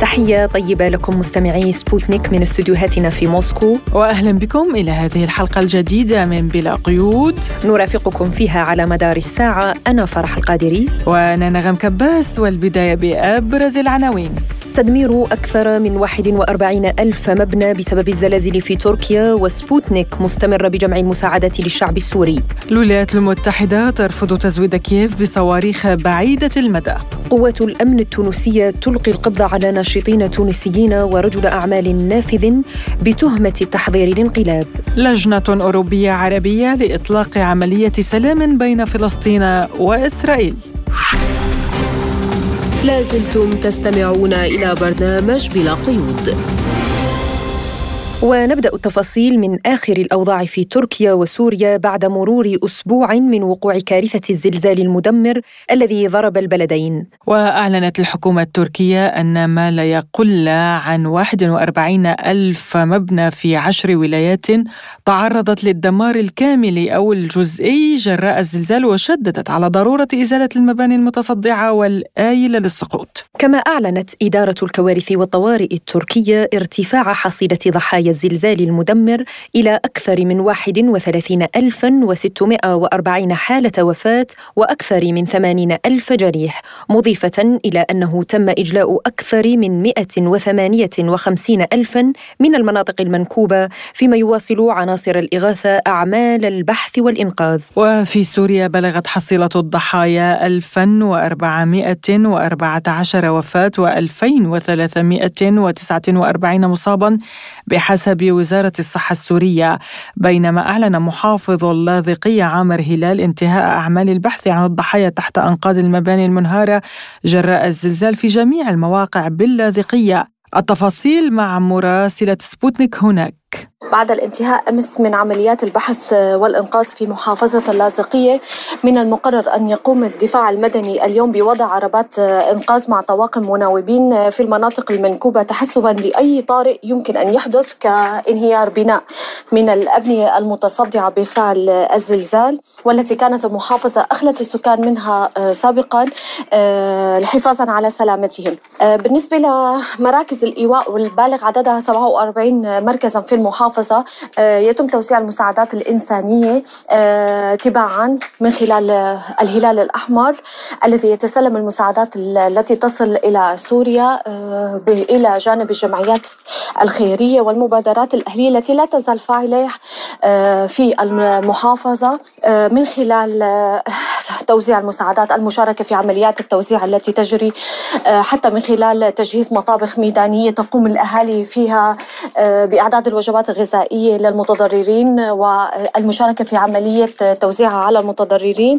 تحية طيبة لكم مستمعي سبوتنيك من استديوهاتنا في موسكو. وأهلا بكم إلى هذه الحلقة الجديدة من بلا قيود. نرافقكم فيها على مدار الساعة. أنا فرح القادري. وأنا نغم كباس والبداية بأبرز العناوين. تدمير أكثر من 41 ألف مبنى بسبب الزلازل في تركيا وسبوتنيك مستمرة بجمع المساعدات للشعب السوري. الولايات المتحدة ترفض تزويد كييف بصواريخ بعيدة المدى. قوات الأمن التونسية تلقي القبض على ناشطين تونسيين ورجل أعمال نافذ بتهمة تحضير الانقلاب. لجنة أوروبية عربية لإطلاق عملية سلام بين فلسطين وإسرائيل. لازلتم تستمعون إلى برنامج بلا قيود. ونبدأ التفاصيل من آخر الأوضاع في تركيا وسوريا بعد مرور أسبوع من وقوع كارثة الزلزال المدمر الذي ضرب البلدين. وأعلنت الحكومة التركية أن ما لا يقل عن 41 ألف مبنى في عشر ولايات تعرضت للدمار الكامل أو الجزئي جراء الزلزال وشددت على ضرورة إزالة المباني المتصدعة والآيلة للسقوط. كما أعلنت إدارة الكوارث والطوارئ التركية ارتفاع حصيلة ضحايا الزلزال المدمر إلى أكثر من 31640 حالة وفاة وأكثر من 80 ألف جريح مضيفة إلى أنه تم إجلاء أكثر من 158 ألفا من المناطق المنكوبة فيما يواصل عناصر الإغاثة أعمال البحث والإنقاذ. وفي سوريا بلغت حصيلة الضحايا 1414 وفاة و2349 مصابا بحسب بحسب وزارة الصحة السورية بينما أعلن محافظ اللاذقية عامر هلال انتهاء أعمال البحث عن الضحايا تحت أنقاض المباني المنهارة جراء الزلزال في جميع المواقع باللاذقية. التفاصيل مع مراسلة سبوتنيك هناك. بعد الانتهاء أمس من عمليات البحث والإنقاذ في محافظة اللاذقية من المقرر أن يقوم الدفاع المدني اليوم بوضع عربات إنقاذ مع طواقم مناوبين في المناطق المنكوبة تحسبا لأي طارئ يمكن أن يحدث كانهيار بناء من الأبنية المتصدعة بفعل الزلزال والتي كانت المحافظه أخلت السكان منها سابقا حفاظا على سلامتهم. بالنسبة لمراكز الإيواء والبالغ عددها 47 مركزا في المحافظة آه، يتم توزيع المساعدات الإنسانية آه، تباعا من خلال الهلال الأحمر الذي يتسلم المساعدات التي تصل إلى سوريا آه، إلى جانب الجمعيات الخيرية والمبادرات الأهلية التي لا تزال فاعلة في المحافظة من خلال توزيع المساعدات المشاركة في عمليات التوزيع التي تجري حتى من خلال تجهيز مطابخ ميدانية تقوم الأهالي فيها بإعداد الوجبات الوجبات الغذائية للمتضررين والمشاركة في عملية توزيعها على المتضررين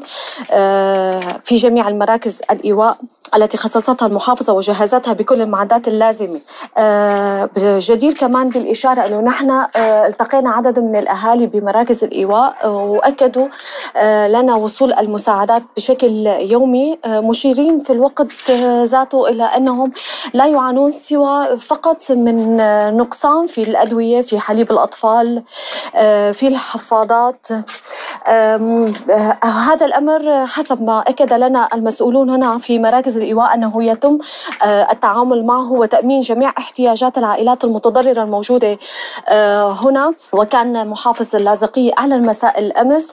آه، في جميع المراكز الإيواء التي خصصتها المحافظة وجهزتها بكل المعدات اللازمة. آه، جدير كمان بالإشارة أنه نحن آه، التقينا عدد من الأهالي بمراكز الإيواء وأكدوا لنا وصول المساعدات بشكل يومي مشيرين في الوقت ذاته إلى أنهم لا يعانون سوى فقط من نقصان في الأدوية في حليب الأطفال آه، في الحفاضات. آه، هذا الأمر حسب ما أكد لنا المسؤولون هنا في مراكز الإيواء أنه يتم آه، التعامل معه وتأمين جميع احتياجات العائلات المتضررة الموجودة هنا. وكان محافظ اللاذقية أعلن مساء الأمس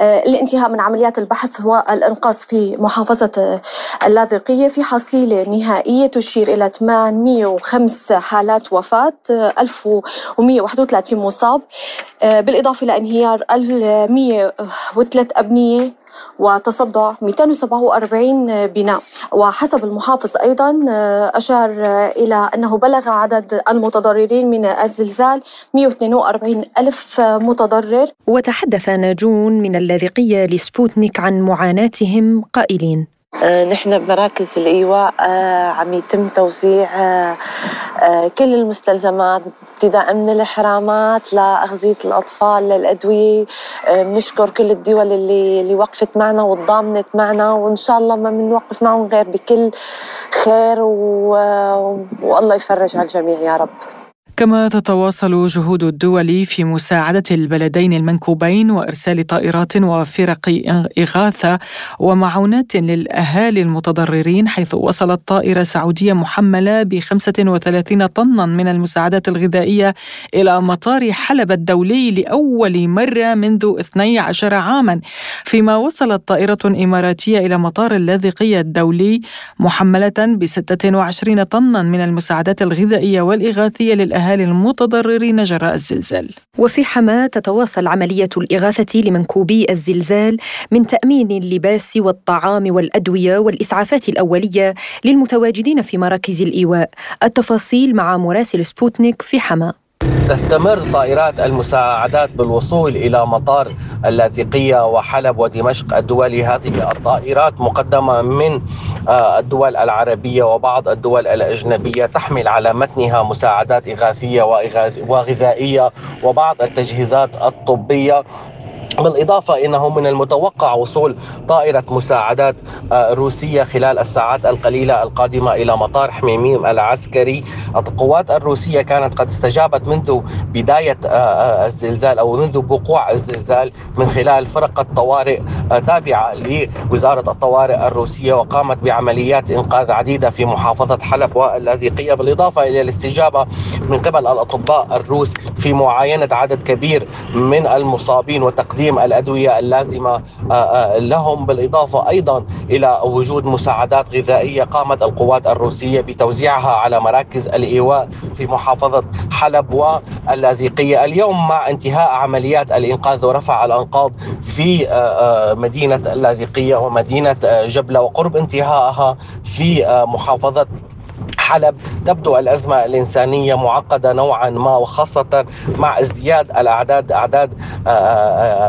الانتهاء من عمليات البحث والإنقاذ في محافظة اللاذقية في حصيلة نهائية تشير إلى 805 حالات وفاة 1100 131 مصاب. آه، بالإضافة لانهيار 103 أبنية وتصدع 247 بناء. وحسب المحافظ أيضا آه، أشار إلى أنه بلغ عدد المتضررين من الزلزال 142 ألف متضرر. وتحدث ناجون من اللاذقية لسبوتنيك عن معاناتهم قائلين نحن بمراكز الإيواء آه، عم يتم توزيع آه، كل المستلزمات ابتداء من الحرامات لأغذية الأطفال للأدوية بنشكر كل الدول اللي اللي وقفت معنا وتضامنت معنا وإن شاء الله ما بنوقف معهم غير بكل خير و... والله يفرج على الجميع يا رب. كما تتواصل جهود الدول في مساعدة البلدين المنكوبين وإرسال طائرات وفرق إغاثة ومعونات للأهالي المتضررين حيث وصلت طائرة سعودية محملة ب 35 طنا من المساعدات الغذائية إلى مطار حلب الدولي لأول مرة منذ 12 عاما. فيما وصلت طائرة إماراتية إلى مطار اللاذقية الدولي محملة ب 26 طنا من المساعدات الغذائية والإغاثية للأهالي الأهالي المتضررين جراء الزلزال. وفي حماة تتواصل عملية الإغاثة لمنكوبي الزلزال من تأمين اللباس والطعام والأدوية والإسعافات الأولية للمتواجدين في مراكز الإيواء. التفاصيل مع مراسل سبوتنيك في حماة تستمر طائرات المساعدات بالوصول إلى مطار اللاذقية وحلب ودمشق الدولي هذه. الطائرات مقدمة من آه، الدول العربية وبعض الدول الأجنبية تحمل على متنها مساعدات إغاثية وغذائية وبعض التجهيزات الطبية. بالإضافة أنه من المتوقع وصول طائرة مساعدات آه، روسية خلال الساعات القليلة القادمة إلى مطار حميميم العسكري. القوات الروسية كانت قد استجابت منذ بداية آه، آه، الزلزال أو منذ وقوع الزلزال من خلال فرق الطوارئ تابعة لوزارة الطوارئ الروسية وقامت بعمليات إنقاذ عديدة في محافظة حلب واللاذقية بالإضافة إلى الاستجابة من قبل الأطباء الروس في معاينة عدد كبير من المصابين وتقديم تقديم الأدوية اللازمة آه، آه، لهم بالإضافة أيضا إلى وجود مساعدات غذائية قامت القوات الروسية بتوزيعها على مراكز الإيواء في محافظة حلب واللاذقيه اليوم مع انتهاء عمليات الإنقاذ ورفع الأنقاض في آه، مدينة اللاذقية ومدينة جبله وقرب انتهائها في محافظة حلب. تبدو الأزمة الإنسانية معقدة نوعا ما وخاصة مع ازدياد الأعداد أعداد آه، آه،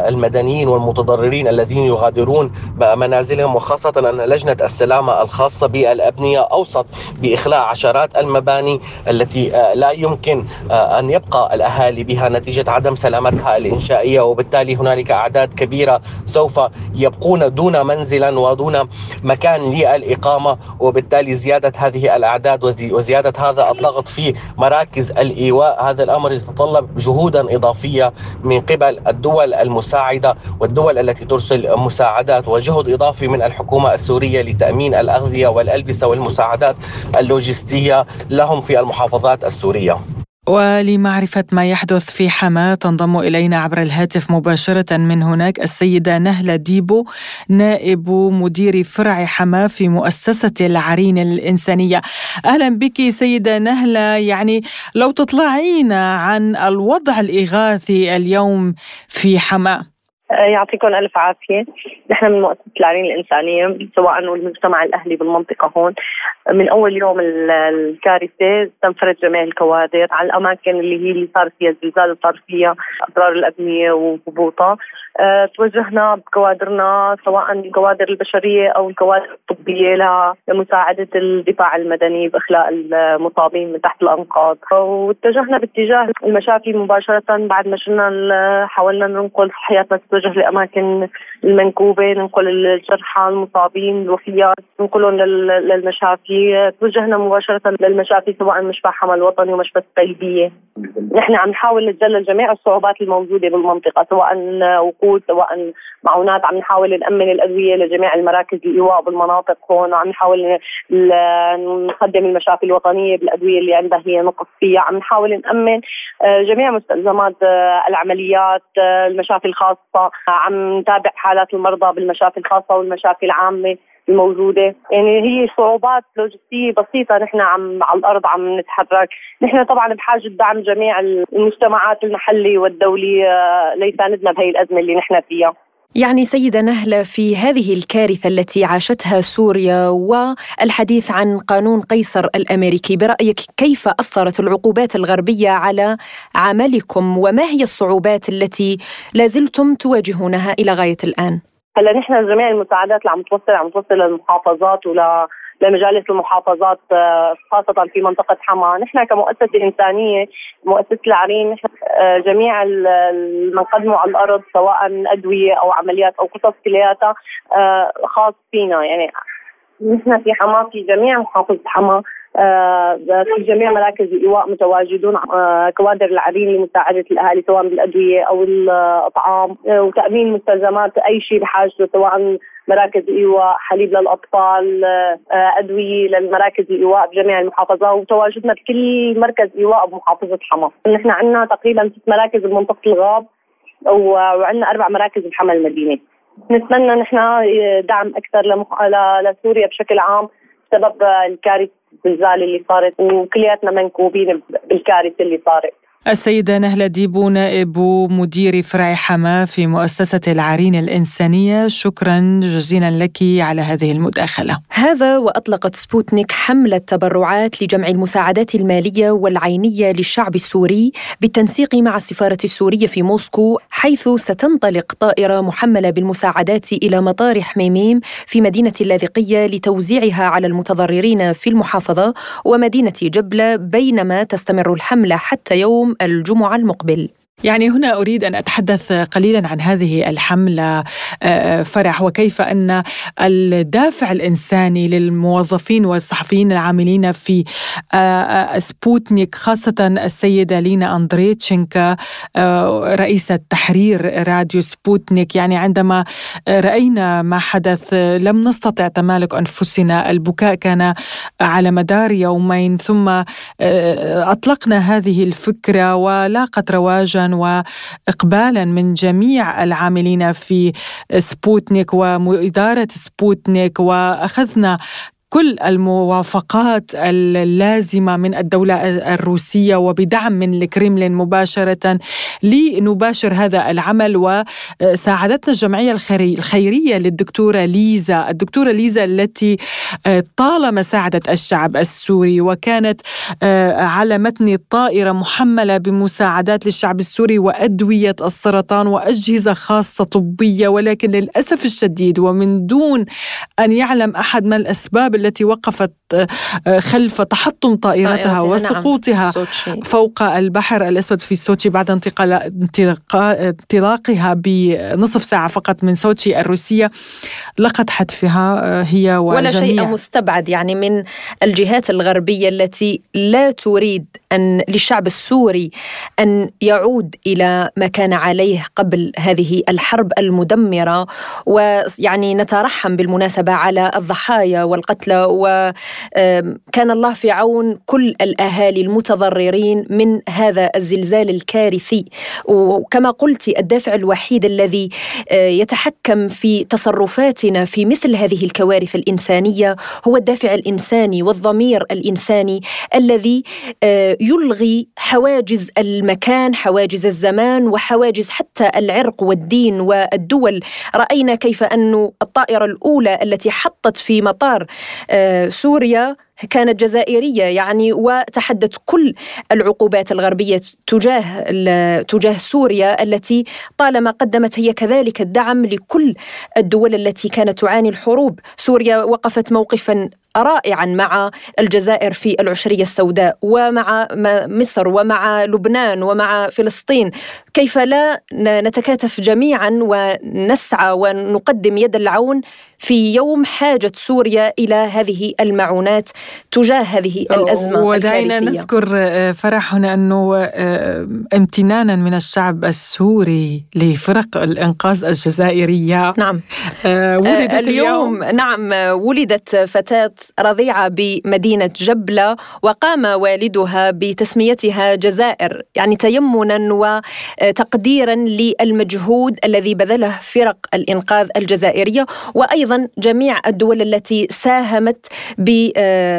آه، المدنيين والمتضررين الذين يغادرون منازلهم وخاصة أن لجنة السلامة الخاصة بالأبنية أوصت بإخلاء عشرات المباني التي لا يمكن أن يبقى الأهالي بها نتيجة عدم سلامتها الإنشائية. وبالتالي هنالك أعداد كبيرة سوف يبقون دون منزلا ودون مكان للإقامة وبالتالي زيادة هذه الأعداد وزيادة هذا الضغط في مراكز الإيواء. هذا الأمر يتطلب جهودا إضافية من قبل الدول المساعدة والدول التي ترسل مساعدات وجهد إضافي من الحكومة السورية لتأمين الأغذية والألبسة والمساعدات اللوجستية لهم في المحافظات السورية. ولمعرفة ما يحدث في حما تنضم إلينا عبر الهاتف مباشرة من هناك السيدة نهلة ديبو نائب مدير فرع حما في مؤسسة العرين الإنسانية. أهلا بك سيدة نهلة. يعني لو تطلعينا عن الوضع الإغاثي اليوم في حما. يعطيكم ألف عافية، نحن من مؤسسه العرين الإنسانية سواء المجتمع الأهلي بالمنطقة هون. من أول يوم الكارثة تنفرد جميع الكوادر على الأماكن اللي هي اللي صار فيها الزلزال وصار فيها اضرار الأبنية وهبوطها. توجهنا بكوادرنا سواء الكوادر البشرية أو الكوادر الطبية لمساعدة الدفاع المدني بإخلاء المصابين من تحت الأنقاض. واتجهنا باتجاه المشافي مباشرة بعد ما شلنا حاولنا ننقل حياتنا تتوجه لأماكن المنكوبة ننقل الجرحى المصابين الوفيات ننقلهم للمشافي. توجهنا مباشرة للمشافي سواء مشفى حمل وطني ومشفى الطيبيه نحن عم نحاول نتجلى جميع الصعوبات الموجودة بالمنطقة سواء وقود سواء معونات عم نحاول نأمن الأدوية لجميع المراكز الإيواء بالمناطق هون وعم نحاول نقدم المشافي الوطنية بالأدوية اللي عندها هي نقص فيها عم نحاول نأمن آه، جميع مستلزمات آه، العمليات آه، المشافي الخاصة عم نتابع حالات المرضى بالمشافي الخاصة والمشافي العامة. الموجودة. يعني هي صعوبات لوجستية بسيطة. نحن عم على الأرض عم نتحرك. نحن طبعا بحاجة دعم جميع المجتمعات المحلي والدولي ليساندنا بهي الأزمة اللي نحن فيها. يعني سيدة نهلة في هذه الكارثة التي عاشتها سوريا والحديث عن قانون قيصر الأمريكي برأيك كيف أثرت العقوبات الغربية على عملكم؟ وما هي الصعوبات التي لازلتم تواجهونها إلى غاية الآن؟ هلا نحن جميع المساعدات اللي عم توصل عم توصل للمحافظات ولا لمجالس المحافظات آه، خاصة في منطقة حما. نحن كمؤسسة إنسانية مؤسسة العرين آه، جميع ما نقدمه على الأرض سواء أدوية أو عمليات أو قصص كلياتها آه، خاص فينا. يعني نحن في حما في جميع محافظة حما. في جميع مراكز الإيواء متواجدون آه، كوادر العرين لمساعدة الأهالي سواء بالأدوية أو الأطعام آه، وتأمين مستلزمات أي شيء بحاجته سواء مراكز ايواء حليب للأطفال أدوية للمراكز الإيواء بجميع المحافظات وتواجدنا بكل مركز إيواء بمحافظة حما نحن عندنا تقريبا ست مراكز بمنطقة الغاب وعندنا أربع مراكز بحما المدينة نتمنى نحن دعم أكثر. لسوريا بشكل عام بسبب الكارثة الزلزال اللي صارت وكلياتنا منكوبين بالكارثة اللي صارت. السيدة نهلة ديبو نائب مدير فرع حماة في مؤسسة العرين الإنسانية. شكرا جزيلا لك على هذه المداخلة. هذا وأطلقت سبوتنيك حملة تبرعات لجمع المساعدات المالية والعينية للشعب السوري بالتنسيق مع السفارة السورية في موسكو حيث ستنطلق طائرة محملة بالمساعدات إلى مطار حميميم في مدينة اللاذقية لتوزيعها على المتضررين في المحافظة ومدينة جبلة بينما تستمر الحملة حتى يوم الجمعة المقبل. يعني هنا أريد أن أتحدث قليلا عن هذه الحملة آه، فرح وكيف أن الدافع الإنساني للموظفين والصحفيين العاملين في آه، آه، سبوتنيك خاصة السيدة لينا اندريتشنكا رئيسة تحرير راديو سبوتنيك. يعني عندما رأينا ما حدث لم نستطع تمالك أنفسنا. البكاء كان على مدار يومين ثم أطلقنا هذه الفكرة ولاقت رواجا واقبالا من جميع العاملين في سبوتنيك واداره سبوتنيك وأخذنا كل الموافقات اللازمة من الدولة الروسية وبدعم من الكريملين مباشرة لنباشر هذا العمل. وساعدتنا الجمعية الخيرية للدكتورة ليزا، الدكتورة ليزا التي آه، طالما ساعدت الشعب السوري وكانت آه، على متن الطائرة محملة بمساعدات للشعب السوري وأدوية السرطان وأجهزة خاصة طبية. ولكن للأسف الشديد ومن دون أن يعلم أحد ما الأسباب التي وقفت آه، خلف تحطم طائرتها نعم، وسقوطها نعم. فوق البحر الأسود في سوتشي بعد انتقال انطلاقها بنصف ساعة فقط من سوتشي الروسية لقد حتفها آه، هي وجميع ولا شيء مستبعد يعني من الجهات الغربية التي لا تريد أن للشعب السوري أن يعود إلى ما كان عليه قبل هذه الحرب المدمرة ويعني نترحم بالمناسبة على الضحايا والقتلى وكان الله في عون كل الأهالي المتضررين من هذا الزلزال الكارثي. وكما قلت الدافع الوحيد الذي آه، يتحكم في تصرفاتنا في مثل هذه الكوارث الإنسانية هو الدافع الإنساني والضمير الإنساني الذي آه، يلغي حواجز المكان حواجز الزمان وحواجز حتى العرق والدين والدول. رأينا كيف أن الطائرة الأولى التي حطت في مطار سوريا كانت جزائرية يعني وتحدت كل العقوبات الغربية تجاه تجاه سوريا التي طالما قدمت هي كذلك الدعم لكل الدول التي كانت تعاني الحروب، سوريا وقفت موقفا رائعا مع الجزائر في العشرية السوداء ومع مصر ومع لبنان ومع فلسطين. كيف لا نتكاتف جميعا ونسعى ونقدم يد العون في يوم حاجة سوريا إلى هذه المعونات تجاه هذه الأزمة ودعينا نذكر آه، فرح هنا أنه آه، امتنانا من الشعب السوري لفرق الإنقاذ الجزائرية. نعم. آه، ولدت اليوم, اليوم نعم ولدت فتاة رضيعة بمدينة جبلة وقام والدها بتسميتها جزائر يعني تيمنا وتقديرا للمجهود الذي بذله فرق الإنقاذ الجزائرية وأيضا جميع الدول التي ساهمت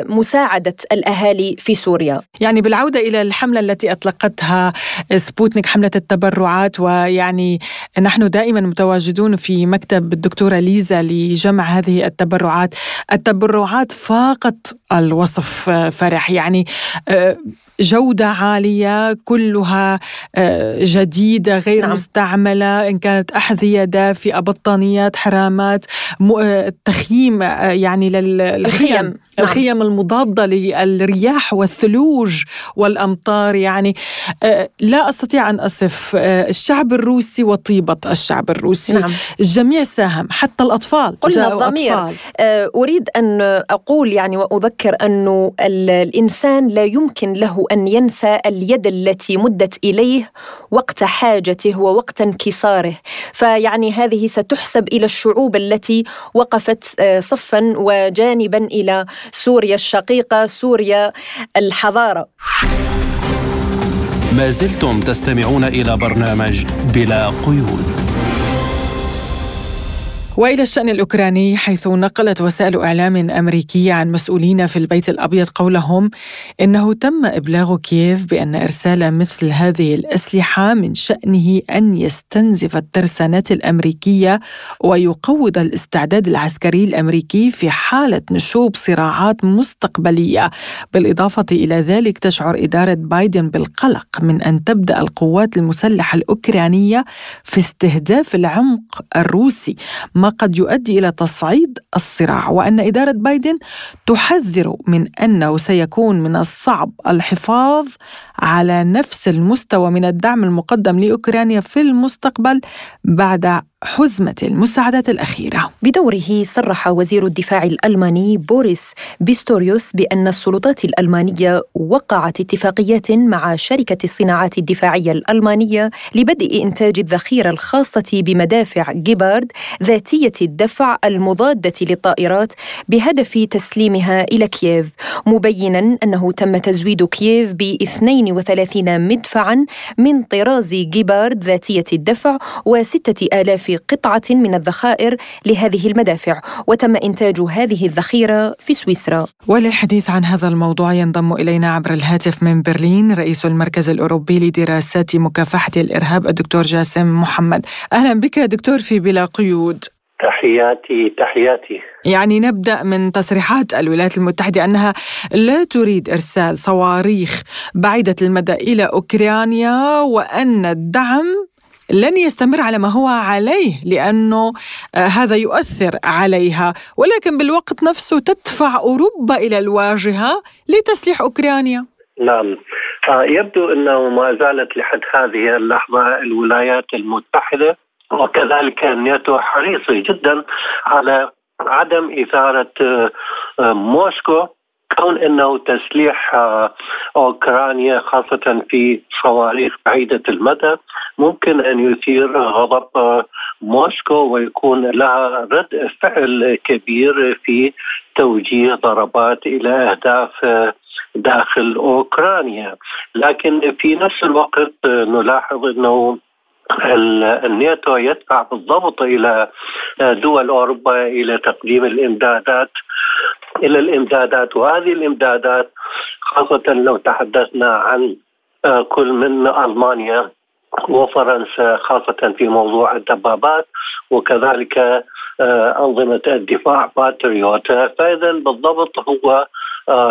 بمساعدة الأهالي في سوريا. يعني بالعودة إلى الحملة التي أطلقتها سبوتنيك حملة التبرعات ويعني نحن دائما متواجدون في مكتب الدكتورة ليزا لجمع هذه التبرعات. التبرعات فاقت الوصف فرح. يعني جودة عالية كلها آه، جديدة غير نعم. مستعملة إن كانت أحذية دافئة بطانيات حرامات التخييم يعني للخيم نعم. الخيم المضادة للرياح والثلوج والأمطار يعني آه، لا أستطيع أن أصف آه، الشعب الروسي وطيبة الشعب الروسي نعم. الجميع ساهم حتى الأطفال قلنا الضمير أطفال. آه، أريد أن أقول يعني وأذكر أنه الإنسان لا يمكن له أن ينسى اليد التي مدت إليه وقت حاجته ووقت انكساره. فيعني هذه ستحسب إلى الشعوب التي وقفت صفا وجانبا إلى سوريا الشقيقة سوريا الحضارة. ما زلتم تستمعون إلى برنامج بلا قيود. وإلى الشأن الأوكراني حيث نقلت وسائل إعلام أمريكية عن مسؤولين في البيت الأبيض قولهم إنه تم إبلاغ كييف بأن إرسال مثل هذه الأسلحة من شأنه أن يستنزف الترسانات الأمريكية ويقوض الاستعداد العسكري الأمريكي في حالة نشوب صراعات مستقبلية. بالإضافة إلى ذلك تشعر إدارة بايدن بالقلق من أن تبدأ القوات المسلحة الأوكرانية في استهداف العمق الروسي قد يؤدي إلى تصعيد الصراع وأن إدارة بايدن تحذر من أنه سيكون من الصعب الحفاظ على نفس المستوى من الدعم المقدم لأوكرانيا في المستقبل بعد حزمة المساعدات الأخيرة. بدوره صرح وزير الدفاع الألماني بوريس بيستوريوس بأن السلطات الألمانية وقعت اتفاقيات مع شركة الصناعات الدفاعية الألمانية لبدء إنتاج الذخيرة الخاصة بمدافع جيبارد ذاتية الدفع المضادة للطائرات بهدف تسليمها إلى كييف. مبينا أنه تم تزويد كييف ب 32 مدفعا من طراز جيبارد ذاتية الدفع وستة آلاف قطعة من الذخائر لهذه المدافع وتم إنتاج هذه الذخيرة في سويسرا. وللحديث عن هذا الموضوع ينضم إلينا عبر الهاتف من برلين رئيس المركز الأوروبي لدراسات مكافحة الإرهاب الدكتور جاسم محمد. أهلا بك دكتور في بلا قيود. تحياتي تحياتي. يعني نبدأ من تصريحات الولايات المتحدة أنها لا تريد إرسال صواريخ بعيدة المدى إلى أوكرانيا وأن الدعم لن يستمر على ما هو عليه لأنه آه، هذا يؤثر عليها. ولكن بالوقت نفسه تدفع أوروبا إلى الواجهة لتسليح أوكرانيا. نعم. آه، يبدو إنه ما زالت لحد هذه اللحظة الولايات المتحدة وكذلك الناتو حريصه جدا على عدم إثارة آه، موسكو كون إنه تسليح آه، أوكرانيا خاصة في صواريخ بعيده المدى ممكن أن يثير غضب آه، موسكو ويكون لها رد فعل كبير في توجيه ضربات إلى أهداف آه، داخل أوكرانيا. لكن في نفس الوقت نلاحظ إنه الناتو يدفع بالضبط إلى دول أوروبا إلى تقديم الإمدادات إلى الإمدادات وهذه الإمدادات خاصة لو تحدثنا عن آه، كل من ألمانيا وفرنسا خاصة في موضوع الدبابات وكذلك آه، أنظمة الدفاع باتريوتا. فإذا بالضبط هو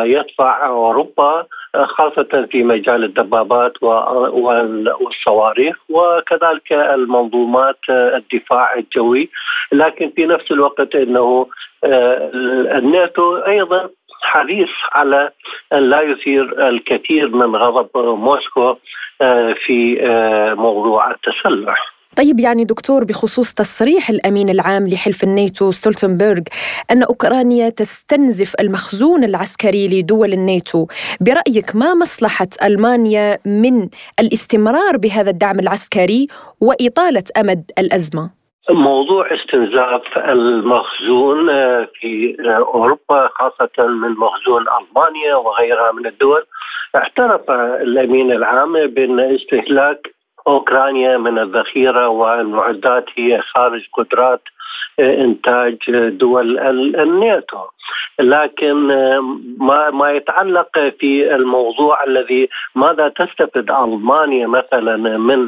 يدفع أوروبا خاصة في مجال الدبابات والصواريخ وكذلك المنظومات الدفاع الجوي. لكن في نفس الوقت أنه آه، الناتو أيضا حريص على أن لا يثير الكثير من غضب موسكو آه، في آه، موضوع التسلح. طيب يعني دكتور بخصوص تصريح الأمين العام لحلف الناتو ستولتنبرغ أن أوكرانيا تستنزف المخزون العسكري لدول الناتو، برأيك ما مصلحة ألمانيا من الاستمرار بهذا الدعم العسكري وإطالة أمد الأزمة؟ موضوع استنزاف المخزون في أوروبا خاصة من مخزون ألمانيا وغيرها من الدول اعترف الأمين العام بأن استهلاك أوكرانيا من الذخيرة والمعدات هي خارج قدرات إنتاج دول الناتو. لكن ما ما يتعلق في الموضوع الذي ماذا تستفد ألمانيا مثلا من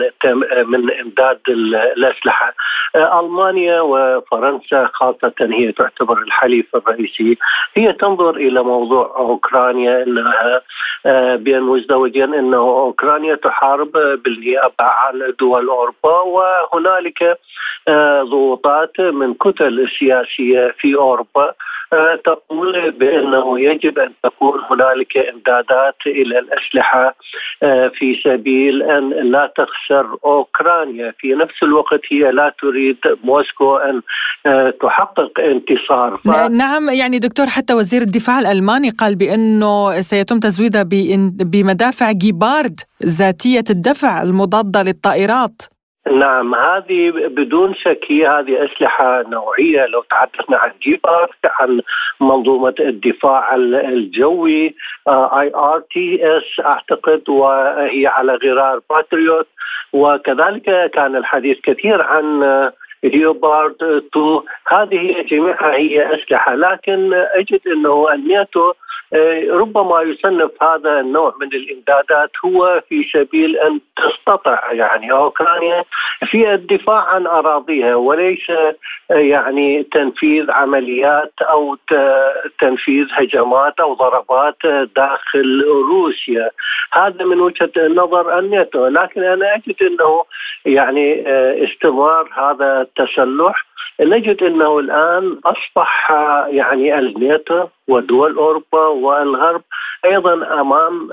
من إمداد الأسلحة؟ ألمانيا وفرنسا خاصة هي تعتبر الحليف الرئيسي. هي تنظر إلى موضوع أوكرانيا إنها بين مزدوجين إنه أوكرانيا تحارب بالنيابة عن دول أوروبا وهنالك ضغوطات من كتل سياسيه في أوروبا تقول بأنه يجب أن تكون هنالك إمدادات إلى الأسلحة آه، في سبيل أن لا تخسر أوكرانيا، في نفس الوقت هي لا تريد موسكو أن آه، تحقق انتصار. ف... نعم يعني دكتور حتى وزير الدفاع الألماني قال بأنه سيتم تزويدها بمدافع جيبارد ذاتية الدفع المضادة للطائرات. نعم هذه بدون شك هي هذه أسلحة نوعية. لو تحدثنا عن جيبر عن منظومة الدفاع الجوي اي ار تي اس أعتقد وهي على غرار باتريوت وكذلك كان الحديث كثير عن ليوبارد 2 هذه جميعها هي أسلحة. لكن أجد إنه الناتو آه، ربما يصنف هذا النوع من الإمدادات هو في سبيل أن تستطع يعني أوكرانيا في الدفاع عن أراضيها وليس آه، يعني تنفيذ عمليات أو تنفيذ هجمات أو ضربات داخل روسيا. هذا من وجهة نظر الناتو. لكن أنا أجد إنه يعني آه، استمرار هذا التسلح نجد إنه الآن أصبح يعني الناتو ودول أوروبا والغرب أيضا أمام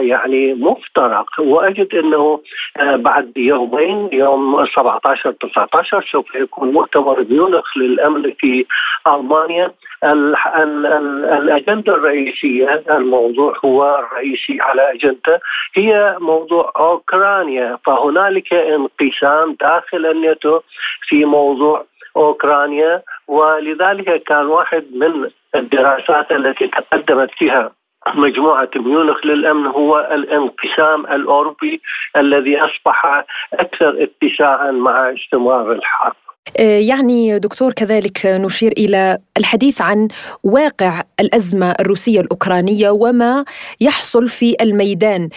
يعني مفترق. وأجد إنه آه، بعد يومين يوم 17 19 سوف يكون مؤتمر ميونخ للأمن في ألمانيا. الأجندة الرئيسية الموضوع هو الرئيسي على أجندة هي موضوع أوكرانيا. فهنالك انقسام داخل الناتو في موضوع أوكرانيا ولذلك كان واحد من الدراسات التي تقدمت فيها مجموعة ميونخ للأمن هو الانقسام الأوروبي الذي أصبح أكثر اتساعا مع استمرار الحرب. آه، يعني دكتور كذلك نشير إلى الحديث عن واقع الأزمة الروسية الأوكرانية وما يحصل في الميدان.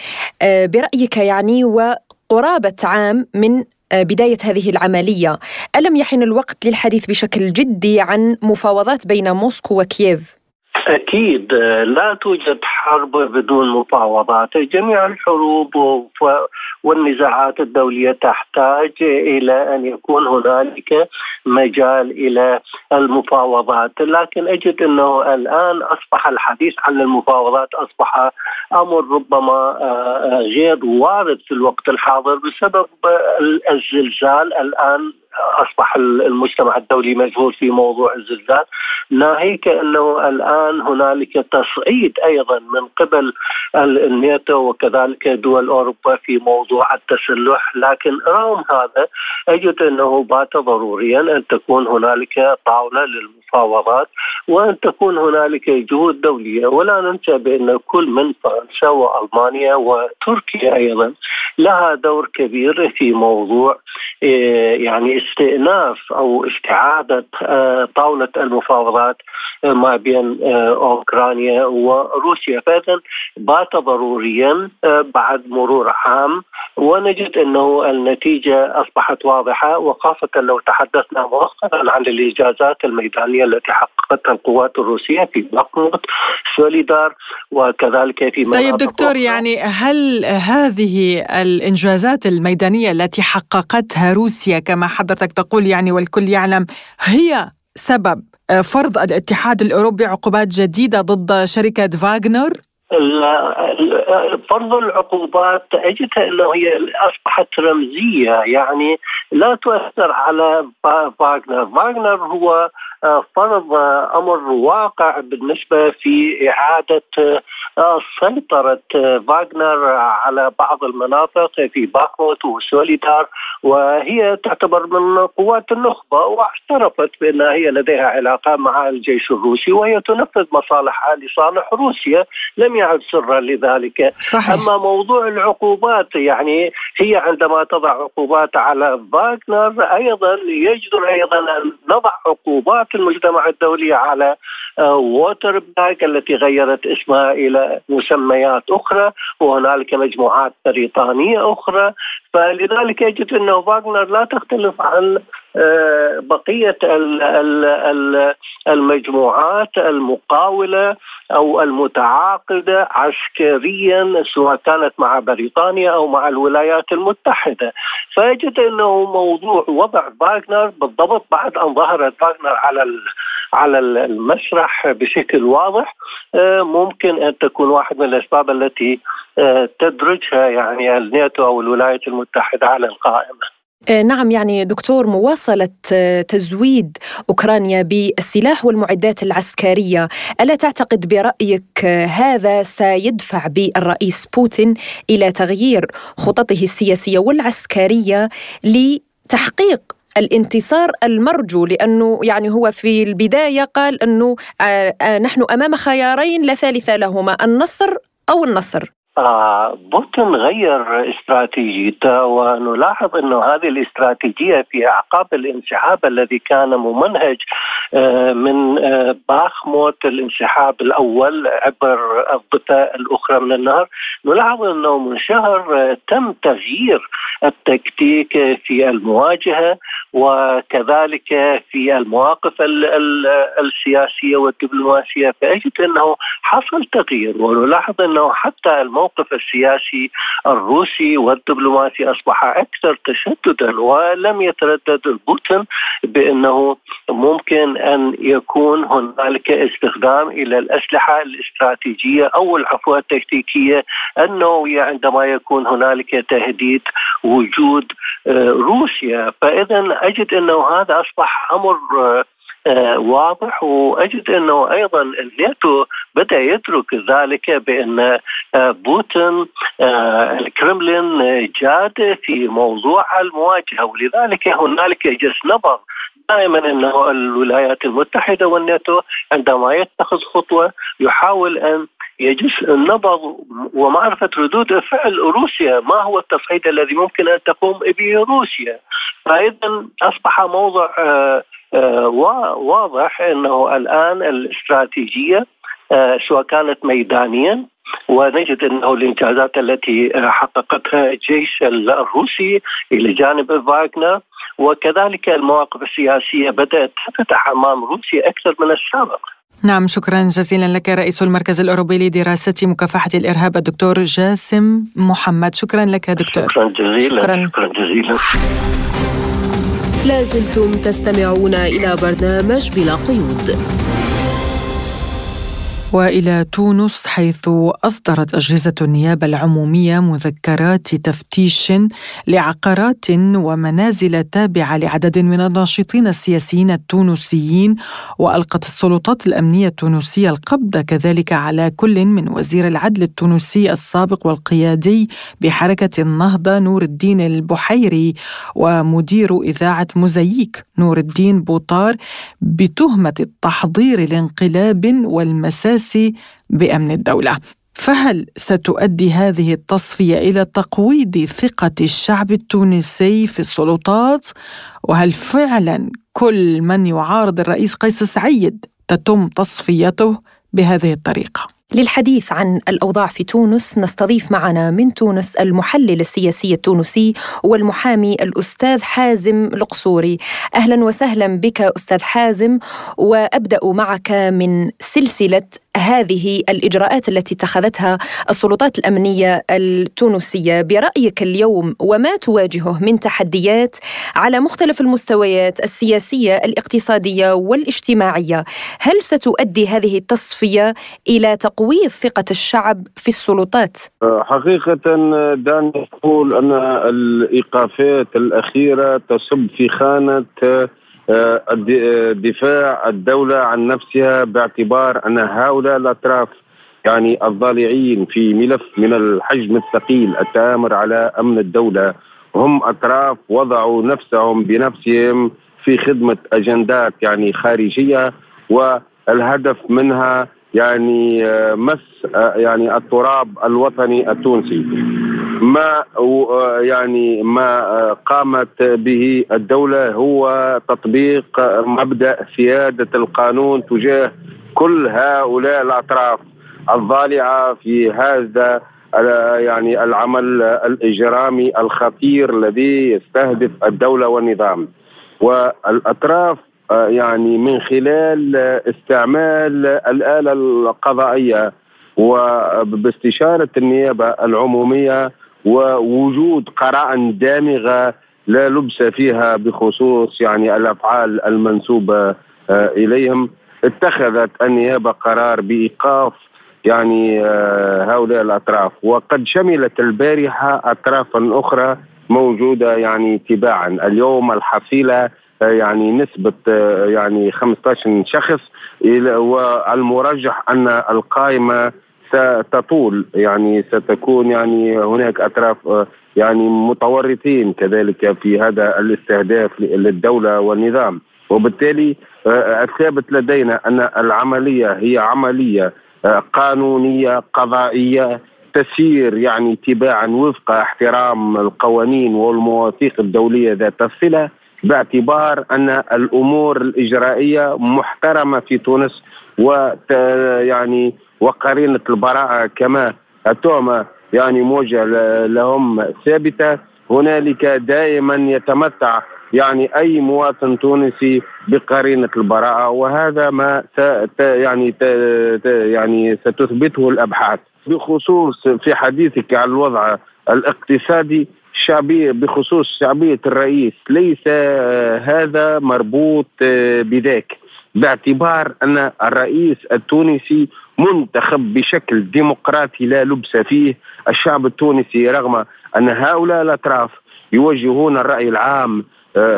آه، برأيك يعني وقرابة عام من بداية هذه العملية. ألم يحن الوقت للحديث بشكل جدي عن مفاوضات بين موسكو وكييف؟ أكيد لا توجد حرب بدون مفاوضات. جميع الحروب والنزاعات الدولية تحتاج إلى أن يكون هنالك مجال إلى المفاوضات. لكن أجد أنه الآن أصبح الحديث عن المفاوضات أصبح أمر ربما آه، غير وارد في الوقت الحاضر بسبب الزلزال الآن أصبح المجتمع الدولي مشغول في موضوع الزلزال. ناهيك انه الآن هنالك تصعيد أيضا من قبل الناتو وكذلك دول أوروبا في موضوع التسلح لكن رغم هذا أجد أنه بات ضروريا أن تكون هنالك طاولة للمفاوضات وأن تكون هنالك جهود دولية. ولا ننسى بأن كل من فرنسا وألمانيا وتركيا أيضا لها دور كبير في موضوع إيه، يعني استئناف أو استعادة آه، طاولة المفاوضات آه، ما بين آه، أوكرانيا وروسيا. فاذا بات ضروريا بعد مرور عام ونجد أنه النتيجة أصبحت واضحة. وخاصة لو تحدثنا مؤخرا عن الإنجازات الميدانية التي حققتها القوات الروسية في بقمط سوليدار وكذلك في طيب دكتور يعني هل هذه الإنجازات الميدانية التي حققتها روسيا كما حضرتك تقول يعني والكل يعلم هي سبب فرض الاتحاد الأوروبي عقوبات جديدة ضد شركة فاغنر؟ فرض العقوبات اجدها أنه هي أصبحت رمزية يعني لا تؤثر على فاغنر، فاغنر هو فرض أمر واقع بالنسبة في إعادة سيطرة فاغنر على بعض المناطق في باخموت وسوليدار وهي تعتبر من قوات النخبة واعترفت بأنها هي لديها علاقة مع الجيش الروسي وهي تنفذ مصالحها لصالح روسيا لم يعد سرا لذلك صحيح. أما موضوع العقوبات يعني هي عندما تضع عقوبات على فاغنر أيضا يجدر أيضا أن نضع عقوبات المجتمع الدولي على ووتر آه، بلاك التي غيرت اسمها إلى مسميات أخرى وهنالك مجموعات بريطانية أخرى. فلذلك يجد أنه فاغنر لا تختلف عن آه، بقية المجموعات المقاولة أو المتعاقدة عسكريا سواء كانت مع بريطانيا أو مع الولايات المتحدة. فيجد أنه موضوع وضع فاغنر بالضبط بعد أن ظهرت فاغنر على على المسرح بشكل واضح آه، ممكن أن تكون واحد من الأسباب التي آه، تدرجها يعني الناتو أو الولايات المتحدة على القائمة. آه، نعم يعني دكتور مواصلة تزويد أوكرانيا بالسلاح والمعدات العسكرية ألا تعتقد برأيك هذا سيدفع بالرئيس بوتين إلى تغيير خططه السياسية والعسكرية لتحقيق الانتصار المرجو لأنه يعني هو في البداية قال أنه آه، آه، نحن أمام خيارين لا ثالث لهما النصر أو النصر. بوتين غير استراتيجيته ونلاحظ إنه هذه الاستراتيجية في أعقاب الانسحاب الذي كان ممنهج آه من آه باخموت الانسحاب الأول عبر الضفة الأخرى من النهر. نلاحظ إنه من شهر تم تغيير التكتيك في المواجهة وكذلك في المواقف السياسية والدبلوماسية. فأجد إنه حصل تغيير ونلاحظ إنه حتى الموقف السياسي الروسي والدبلوماسي أصبح أكثر تشددا ولم يتردد بوتين بأنه ممكن أن يكون هنالك استخدام إلى الأسلحة الاستراتيجية أو العفو التكتيكية انه عندما يكون هنالك تهديد وجود آه، روسيا. فاذا أجد أنه هذا أصبح أمر آه، آه، واضح. وأجد أنه أيضا الناتو بدأ يدرك ذلك بأن بوتين الكرملين جاد في موضوع المواجهة. ولذلك هنالك جس نبض دائما انه الولايات المتحدة والناتو عندما يتخذ خطوة يحاول أن يجس النبض ومعرفة ردود فعل روسيا. ما هو التصعيد الذي ممكن أن تقوم به روسيا؟ فإذا أصبح آه، آه، واضح أنه الآن الاستراتيجية آه، سواء كانت ميدانيا ونجد إنه الإنجازات التي حققتها الجيش الروسي إلى جانب فاغنر وكذلك المواقف السياسية بدأت تفتح أمام روسيا أكثر من السابق. نعم شكرا جزيلا لك رئيس المركز الأوروبي لدراسة مكافحة الإرهاب الدكتور جاسم محمد. شكرا لك دكتور. شكرا جزيلا شكرا, شكرا جزيلا. لازلتم تستمعون إلى برنامج بلا قيود. وإلى تونس حيث أصدرت أجهزة النيابة العمومية مذكرات تفتيش لعقارات ومنازل تابعة لعدد من الناشطين السياسيين التونسيين وألقت السلطات الأمنية التونسية القبض كذلك على كل من وزير العدل التونسي السابق والقيادي بحركة النهضه نور الدين البحيري ومدير إذاعة موزاييك نور الدين بوطار بتهمة التحضير لانقلاب والمساس الاساسي بأمن الدولة. فهل ستؤدي هذه التصفية إلى تقويض ثقة الشعب التونسي في السلطات؟ وهل فعلا كل من يعارض الرئيس قيس سعيد تتم تصفيته بهذه الطريقة؟ للحديث عن الأوضاع في تونس نستضيف معنا من تونس المحلل السياسي التونسي والمحامي الأستاذ حازم القصوري. أهلا وسهلا بك أستاذ حازم وأبدأ معك من سلسلة هذه الإجراءات التي اتخذتها السلطات الأمنية التونسية برأيك اليوم وما تواجهه من تحديات على مختلف المستويات السياسية الاقتصادية والاجتماعية هل ستؤدي هذه التصفية إلى تقويض ثقة الشعب في السلطات؟ حقيقة دعني أقول أن الإيقافات الأخيرة تصب في خانة آه، دفاع الدولة عن نفسها باعتبار أن هؤلاء الأطراف يعني الضالعين في ملف من الحجم الثقيل التآمر على أمن الدولة. هم أطراف وضعوا نفسهم بنفسهم في خدمة أجندات يعني خارجية والهدف منها يعني آه، مس آه، يعني التراب الوطني التونسي. ما آه، يعني ما قامت به الدولة هو تطبيق مبدأ سيادة القانون تجاه كل هؤلاء الأطراف الضالعة في هذا يعني العمل الإجرامي الخطير الذي يستهدف الدولة والنظام. والأطراف آه، يعني من خلال استعمال الآلة القضائية وباستشارة النيابة العمومية ووجود قرائن دامغة لا لبس فيها بخصوص يعني الأفعال المنسوبة آه، إليهم. اتخذت النيابة قرار بإيقاف يعني آه، هؤلاء الأطراف. وقد شملت البارحة أطرافا أخرى موجودة يعني تباعا. اليوم الحصيلة يعني نسبة يعني 15 شخص والمرجح أن القائمة ستطول يعني ستكون يعني هناك أطراف يعني متورطين كذلك في هذا الاستهداف للدولة والنظام. وبالتالي الثابت لدينا أن العملية هي عملية قانونية قضائية تسير يعني تباعا وفق احترام القوانين والمواثيق الدولية ذات الصلة باعتبار أن الأمور الإجرائية محترمة في تونس و يعني وقرينة البراءة كما التهمه يعني موجهه لهم ثابتة. هنالك دائما يتمتع يعني أي مواطن تونسي بقرينة البراءة وهذا ما يعني يعني ستثبته الأبحاث. بخصوص في حديثك عن الوضع الاقتصادي الشعبية بخصوص شعبية الرئيس ليس هذا مربوط بذاك. باعتبار أن الرئيس التونسي منتخب بشكل ديمقراطي لا لبس فيه. الشعب التونسي رغم أن هؤلاء الأطراف يوجهون الرأي العام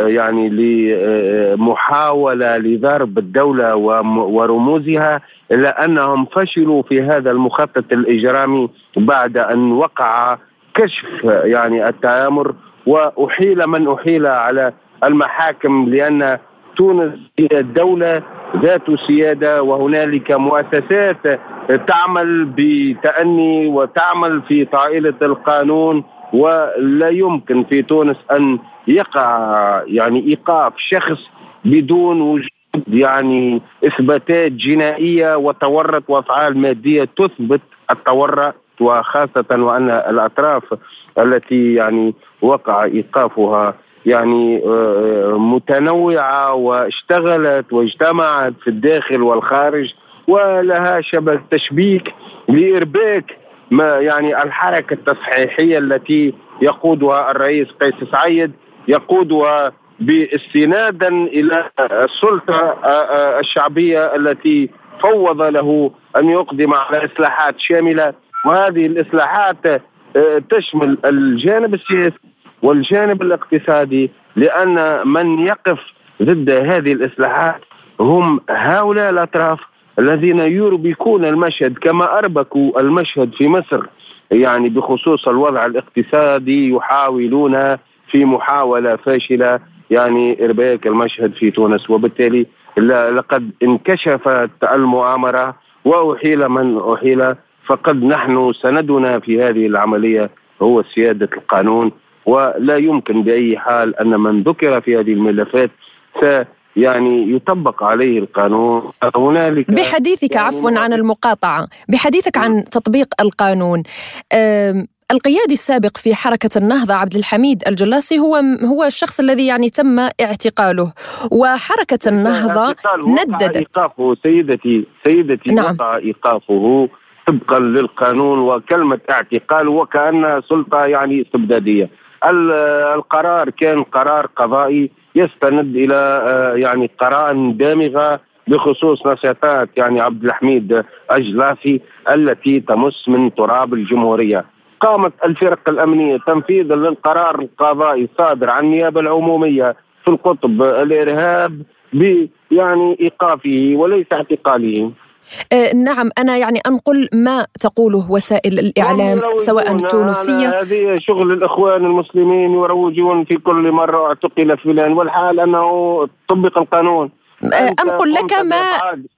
يعني لمحاولة لضرب الدولة ورموزها إلا أنهم فشلوا في هذا المخطط الإجرامي بعد أن وقع كشف يعني التآمر وأحيل من أحيل على المحاكم لأن تونس هي دولة ذات سيادة وهنالك مؤسسات تعمل بتأني وتعمل في طائلة القانون ولا يمكن في تونس أن يقع يعني إيقاف شخص بدون وجود يعني إثباتات جنائية وتورط وأفعال مادية تثبت التورط وخاصة وأن الأطراف التي يعني وقع إيقافها يعني آه، متنوعة واشتغلت واجتمعت في الداخل والخارج ولها شبه تشبيك لإرباك ما يعني الحركة التصحيحية التي يقودها الرئيس قيس سعيد يقودها باستنادا إلى السلطة آه، آه، الشعبية التي فوض له أن يقدم على إصلاحات شاملة. وهذه الإصلاحات آه، تشمل الجانب السياسي والجانب الاقتصادي لأن من يقف ضد هذه الإصلاحات هم هؤلاء الأطراف الذين يربكون المشهد كما أربكوا المشهد في مصر. يعني بخصوص الوضع الاقتصادي يحاولون في محاولة فاشلة. يعني إرباك المشهد في تونس وبالتالي لقد انكشفت المؤامرة وأحيل من أحيل. فقد نحن سندنا في هذه العملية هو سيادة القانون. ولا يمكن بأي حال أن من ذكر في هذه الملفات س يعني يطبق عليه القانون. هنالك بحديثك يعني عفوا عن المقاطعة. بحديثك عن تطبيق القانون. القيادي السابق في حركة النهضة عبد الحميد الجلاسي هو هو الشخص الذي يعني تم اعتقاله. وحركة النهضة نددت. إيقافه سيدتي سيدتي نعم. وقع إيقافه طبقا للقانون وكلمة اعتقال وكأنها سلطة يعني استبدادية. القرار كان قرار قضائي يستند إلى آه، يعني قرائن دامغة بخصوص نشاطات يعني عبد الحميد أجلافي التي تمس من تراب الجمهورية. قامت الفرق الأمنية تنفيذا للقرار القضائي الصادر عن النيابة العمومية في القطب الإرهاب ب يعني إيقافه وليس اعتقاله. آه نعم أنا يعني أنقل ما تقوله وسائل الإعلام سواء التونسية هذه شغل الإخوان المسلمين يروجون في كل مرة اعتقل فلان والحال أنه طبق القانون آه، أنقل لك ما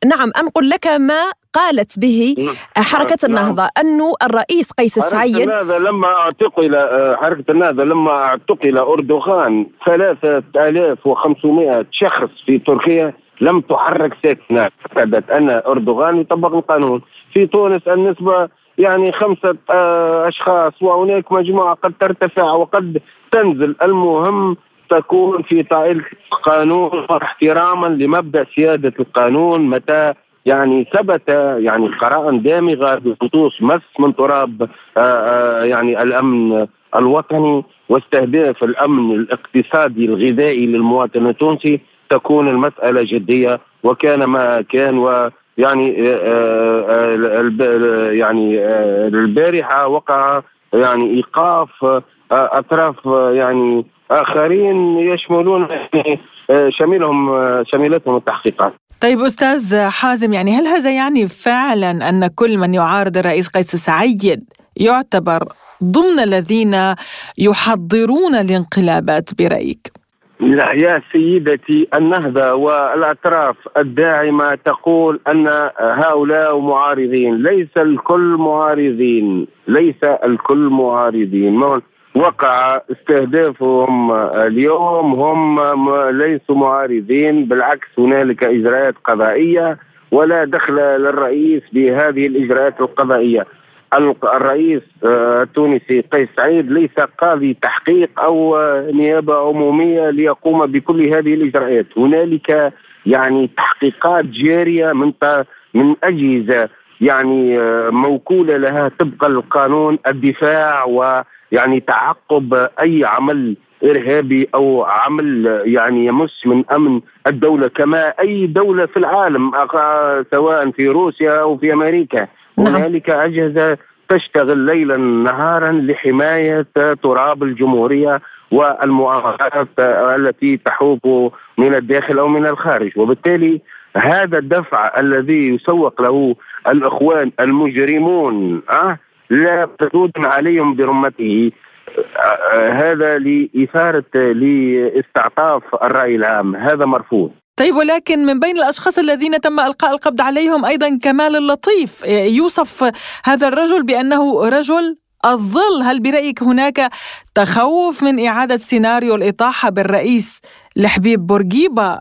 نعم أنقل لك ما قالت به نعم. حركة نعم. النهضة أنه الرئيس قيس السعيد حركة النهضة لما اعتقل آه، حركة النهضة لما اعتقل أردوغان 3500 شخص في تركيا لم تحرك ساكنة اعتقدت أن أردوغان يطبق القانون. في تونس النسبة يعني خمسة آه، أشخاص وهناك مجموعة قد ترتفع وقد تنزل. المهم تكون في طائلة القانون احتراما لمبدأ سيادة القانون متى يعني ثبت يعني قراءة دامغة بخصوص مس من تراب آه، آه، يعني الأمن الوطني واستهداف الأمن الاقتصادي الغذائي للمواطن التونسي. تكون المسألة جدية وكان ما كان و يعني آه، يعني البارحة وقع يعني إيقاف أطراف يعني آخرين يشملون يعني شملهم شملتهم التحقيقات طيب أستاذ حازم يعني هل هذا يعني فعلا أن كل من يعارض الرئيس قيس سعيد يعتبر ضمن الذين يحضرون الانقلابات برأيك؟ لا يا سيدتي النهضة والأطراف. الداعمة تقول أن هؤلاء معارضين. ليس الكل معارضين. ليس الكل معارضين. وقع استهدافهم اليوم. هم ليسوا معارضين. بالعكس هنالك إجراءات قضائية. ولا دخل للرئيس بهذه الإجراءات القضائية. الرئيس آه، التونسي قيس سعيد ليس قاضي تحقيق أو نيابة عمومية ليقوم بكل هذه الإجراءات. هنالك يعني تحقيقات جارية من من أجهزة يعني آه، موكولة لها طبقا للقانون الدفاع و يعني تعقب أي عمل إرهابي أو عمل يعني يمس من أمن الدولة كما أي دولة في العالم سواء في روسيا أو في أمريكا. نعم. هنالك أجهزة تشتغل ليلا نهارا لحماية تراب الجمهورية والمؤامرات التي تحوك من الداخل أو من الخارج. وبالتالي هذا الدفع الذي يسوق له الإخوان المجرمون أه لا تسود عليهم برمته. هذا لإثارة لإستعطاف الرأي العام. هذا مرفوض. طيب ولكن من بين الأشخاص الذين تم إلقاء القبض عليهم أيضا كمال اللطيف. يوصف هذا الرجل بأنه رجل الظل. هل برأيك هناك تخوف من إعادة سيناريو الإطاحة بالرئيس لحبيب بورقيبة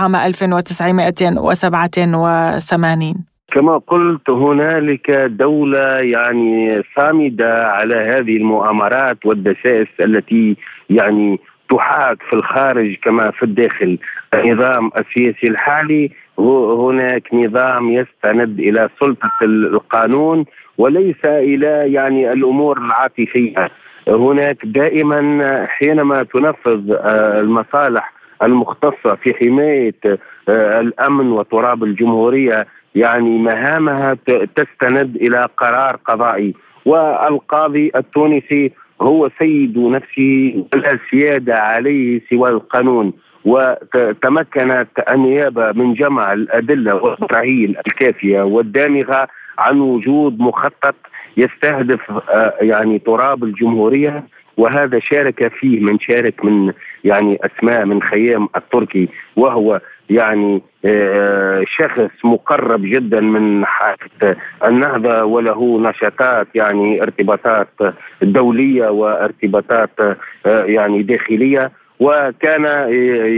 عام 1987 كما قلت هنالك دولة يعني صامدة على هذه المؤامرات والدسائس التي يعني تحاك في الخارج كما في الداخل. النظام السياسي الحالي هناك نظام يستند إلى سلطة القانون وليس إلى يعني الأمور العاطفية. هناك دائما حينما تنفذ آه، المصالح المختصة في حماية آه، الأمن وتراب الجمهورية يعني مهامها تستند إلى قرار قضائي. والقاضي التونسي هو سيد نفسه ولا سيادة عليه سوى القانون. وتمكنت النيابة من جمع الأدلة والبراهين الكافية والدامغة عن وجود مخطط يستهدف آه، يعني تراب الجمهورية وهذا شارك فيه من شارك من يعني أسماء من خيام التركي وهو يعني آه، شخص مقرب جدا من حركه النهضة وله نشاطات يعني ارتباطات دولية وارتباطات آه، يعني داخلية. وكان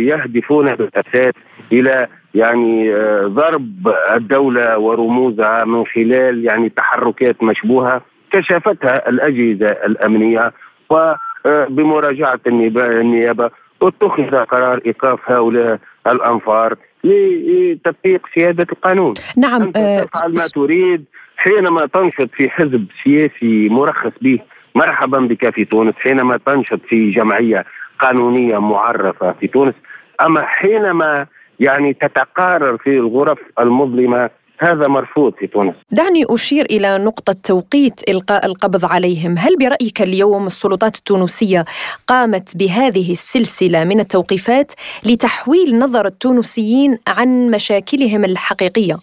يهدفون بالأساس إلى يعني آه، ضرب الدولة ورموزها من خلال يعني تحركات مشبوهة كشفتها الأجهزة الأمنية. وبمراجعه النيابة اتخذ قرار إيقاف هؤلاء الأنفار لتطبيق سيادة القانون. نعم أنت آه، تفعل ما تريد حينما تنشط في حزب سياسي مرخص به مرحبا بك في تونس حينما تنشط في جمعية قانونية معرفة في تونس. أما حينما يعني تتقارر في الغرف المظلمة هذا مرفوض في تونس. دعني أشير إلى نقطة توقيت إلقاء القبض عليهم. هل برأيك اليوم السلطات التونسية قامت بهذه السلسلة من التوقيفات لتحويل نظر التونسيين عن مشاكلهم الحقيقية؟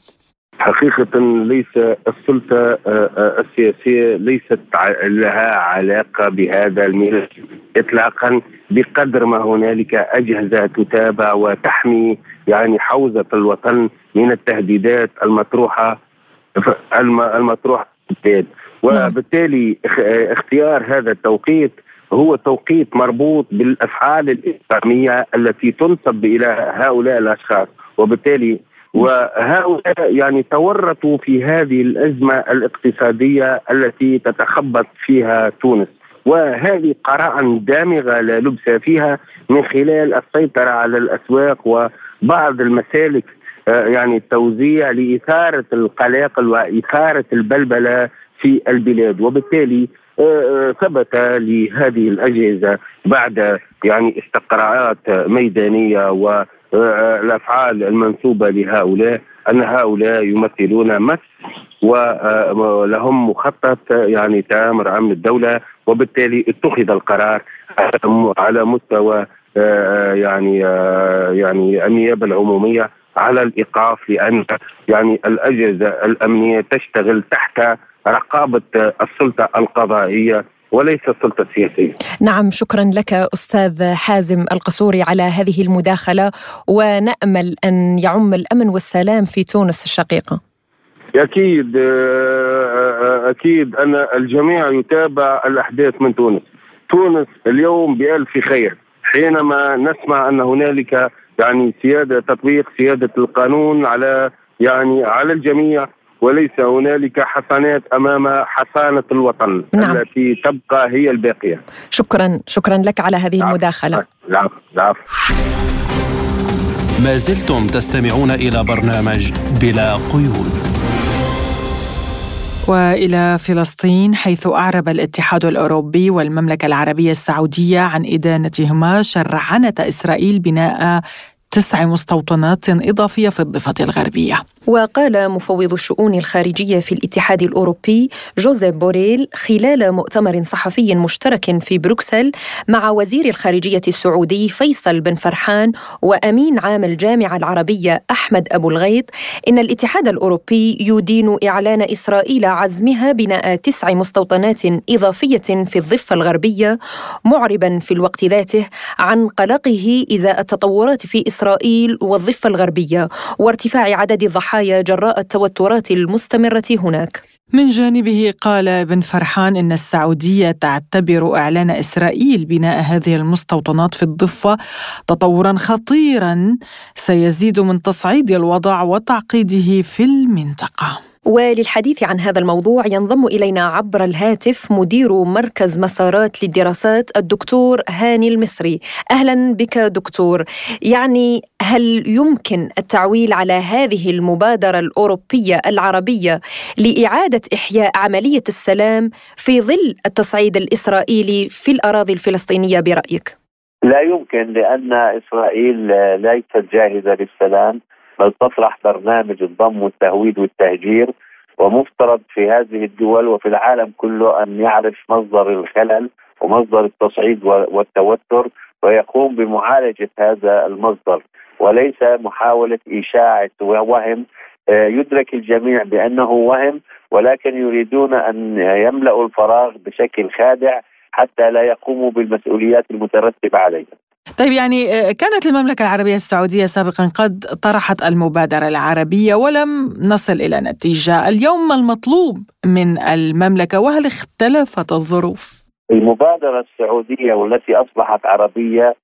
حقيقة ليس السلطة السياسية ليست لها علاقة بهذا الملف إطلاقا بقدر ما هنالك أجهزة تتابع وتحمي يعني حوزة الوطن من التهديدات المطروحة المطروحة. وبالتالي اختيار هذا التوقيت هو توقيت مربوط بالأفعال الإسلامية التي تنسب إلى هؤلاء الأشخاص. وبالتالي وهؤلاء يعني تورطوا في هذه الأزمة الاقتصادية التي تتخبط فيها تونس. وهذه قراءة دامغة لا لبس فيها من خلال السيطرة على الأسواق وبعض المسالك آه، يعني التوزيع لإثارة القلاقل وإثارة البلبلة في البلاد. وبالتالي آه، آه، ثبت لهذه الأجهزة بعد يعني استقراءات ميدانية والأفعال المنسوبة لهؤلاء أن هؤلاء يمثلون مس ولهم مخطط يعني تآمر أمن الدولة وبالتالي اتخذ القرار على مستوى يعني يعني النيابة العمومية على الإيقاف لأن يعني الأجهزة الأمنية تشتغل تحت رقابة السلطة القضائية وليس السلطة السياسية نعم شكرا لك أستاذ حازم القصوري على هذه المداخلة ونأمل أن يعم الأمن والسلام في تونس الشقيقة. أكيد أكيد أن الجميع يتابع الأحداث من تونس. تونس اليوم بألف خير. حينما نسمع أن هنالك يعني سيادة تطبيق سيادة القانون على يعني على الجميع وليس هنالك حسنات أمام حصانه الوطن نعم. التي تبقى هي الباقية. شكرا شكرا لك على هذه العفو. المداخلة. العفو العفو. ما زلتم تستمعون إلى برنامج بلا قيود. وإلى فلسطين حيث أعرب الاتحاد الأوروبي والمملكة العربية السعودية عن إدانتهما شرعنه إسرائيل بناء تسع مستوطنات إضافية في الضفة الغربية وقال مفوض الشؤون الخارجية في الاتحاد الأوروبي جوزيف بوريل خلال مؤتمر صحفي مشترك في بروكسل مع وزير الخارجية السعودي فيصل بن فرحان وأمين عام الجامعة العربية أحمد أبو الغيط. إن الاتحاد الأوروبي يدين إعلان إسرائيل عزمها بناء تسع مستوطنات إضافية في الضفة الغربية معربا في الوقت ذاته عن قلقه إزاء التطورات في إسرائيل والضفة الغربية وارتفاع عدد الضحايا الضحايا جراء التوترات المستمرة هناك. من جانبه قال ابن فرحان إن السعودية تعتبر إعلان إسرائيل بناء هذه المستوطنات في الضفة تطورا خطيرا سيزيد من تصعيد الوضع وتعقيده في المنطقة. وللحديث عن هذا الموضوع ينضم إلينا عبر الهاتف مدير مركز مسارات للدراسات الدكتور هاني المصري. أهلا بك دكتور. يعني هل يمكن التعويل على هذه المبادرة الأوروبية العربية لإعادة إحياء عملية السلام في ظل التصعيد الإسرائيلي في الأراضي الفلسطينية برأيك؟ لا يمكن لأن إسرائيل ليست جاهزة للسلام. بل تطرح برنامج الضم والتهويد والتهجير ومفترض في هذه الدول وفي العالم كله أن يعرف مصدر الخلل ومصدر التصعيد والتوتر ويقوم بمعالجة هذا المصدر وليس محاولة إشاعة وهم آه، يدرك الجميع بأنه وهم ولكن يريدون أن يملأوا الفراغ بشكل خادع حتى لا يقوموا بالمسؤوليات المترتبة عليهم. طيب يعني آه، كانت المملكة العربية السعودية سابقا قد طرحت المبادرة العربية ولم نصل إلى نتيجة. اليوم ما المطلوب من المملكة؟ وهل اختلفت الظروف؟ المبادرة السعودية والتي أصبحت عربية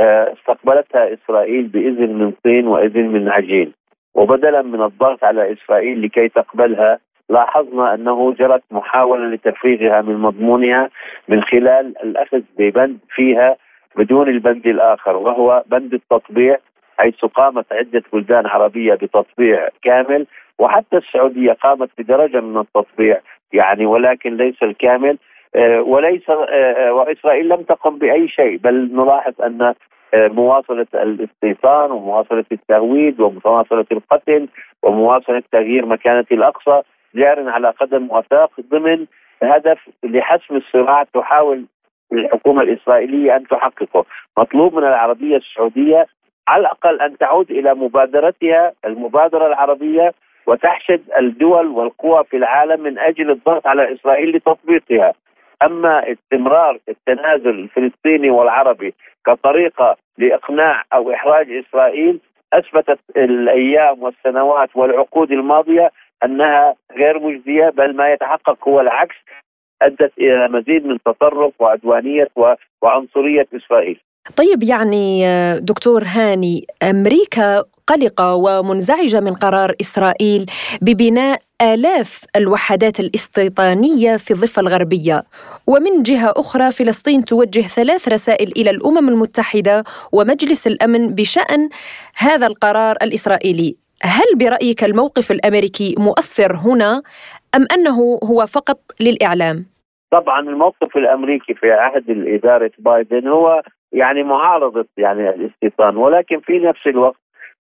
آه، استقبلتها إسرائيل بإذن من طين وإذن من عجين. وبدلا من الضغط على إسرائيل لكي تقبلها لاحظنا أنه جرت محاولة لتفريغها من مضمونها من خلال الأخذ ببند فيها بدون البند الآخر وهو بند التطبيع حيث قامت عدة بلدان عربية بتطبيع كامل وحتى السعودية قامت بدرجة من التطبيع يعني ولكن ليس الكامل. آه، وليس آه، آه، وإسرائيل لم تقم بأي شيء بل نلاحظ أن مواصلة الاستيطان ومواصلة التهويد ومواصلة القتل ومواصلة تغيير مكانة الأقصى جار على قدم وساق ضمن هدف لحسم الصراع تحاول الحكومة الإسرائيلية أن تحققه، مطلوب من العربية السعودية على الأقل أن تعود إلى مبادرتها المبادرة العربية وتحشد الدول والقوى في العالم من أجل الضغط على إسرائيل لتطبيقها. أما استمرار التنازل الفلسطيني والعربي كطريقة لإقناع أو إحراج إسرائيل أثبتت الأيام والسنوات والعقود الماضية أنها غير مجديه بل ما يتحقق هو العكس. أدت إلى مزيد من تطرف وعدوانية وعنصرية إسرائيل. طيب يعني دكتور هاني أمريكا قلقة ومنزعجة من قرار إسرائيل ببناء آلاف الوحدات الاستيطانية في الضفة الغربية. ومن جهة أخرى فلسطين توجه ثلاث رسائل إلى الأمم المتحدة ومجلس الأمن بشأن هذا القرار الإسرائيلي. هل برأيك الموقف الأمريكي مؤثر هنا؟ أم أنه هو فقط للإعلام؟ طبعا الموقف الأمريكي في عهد الإدارة بايدن هو يعني معارضة يعني الاستيطان ولكن في نفس الوقت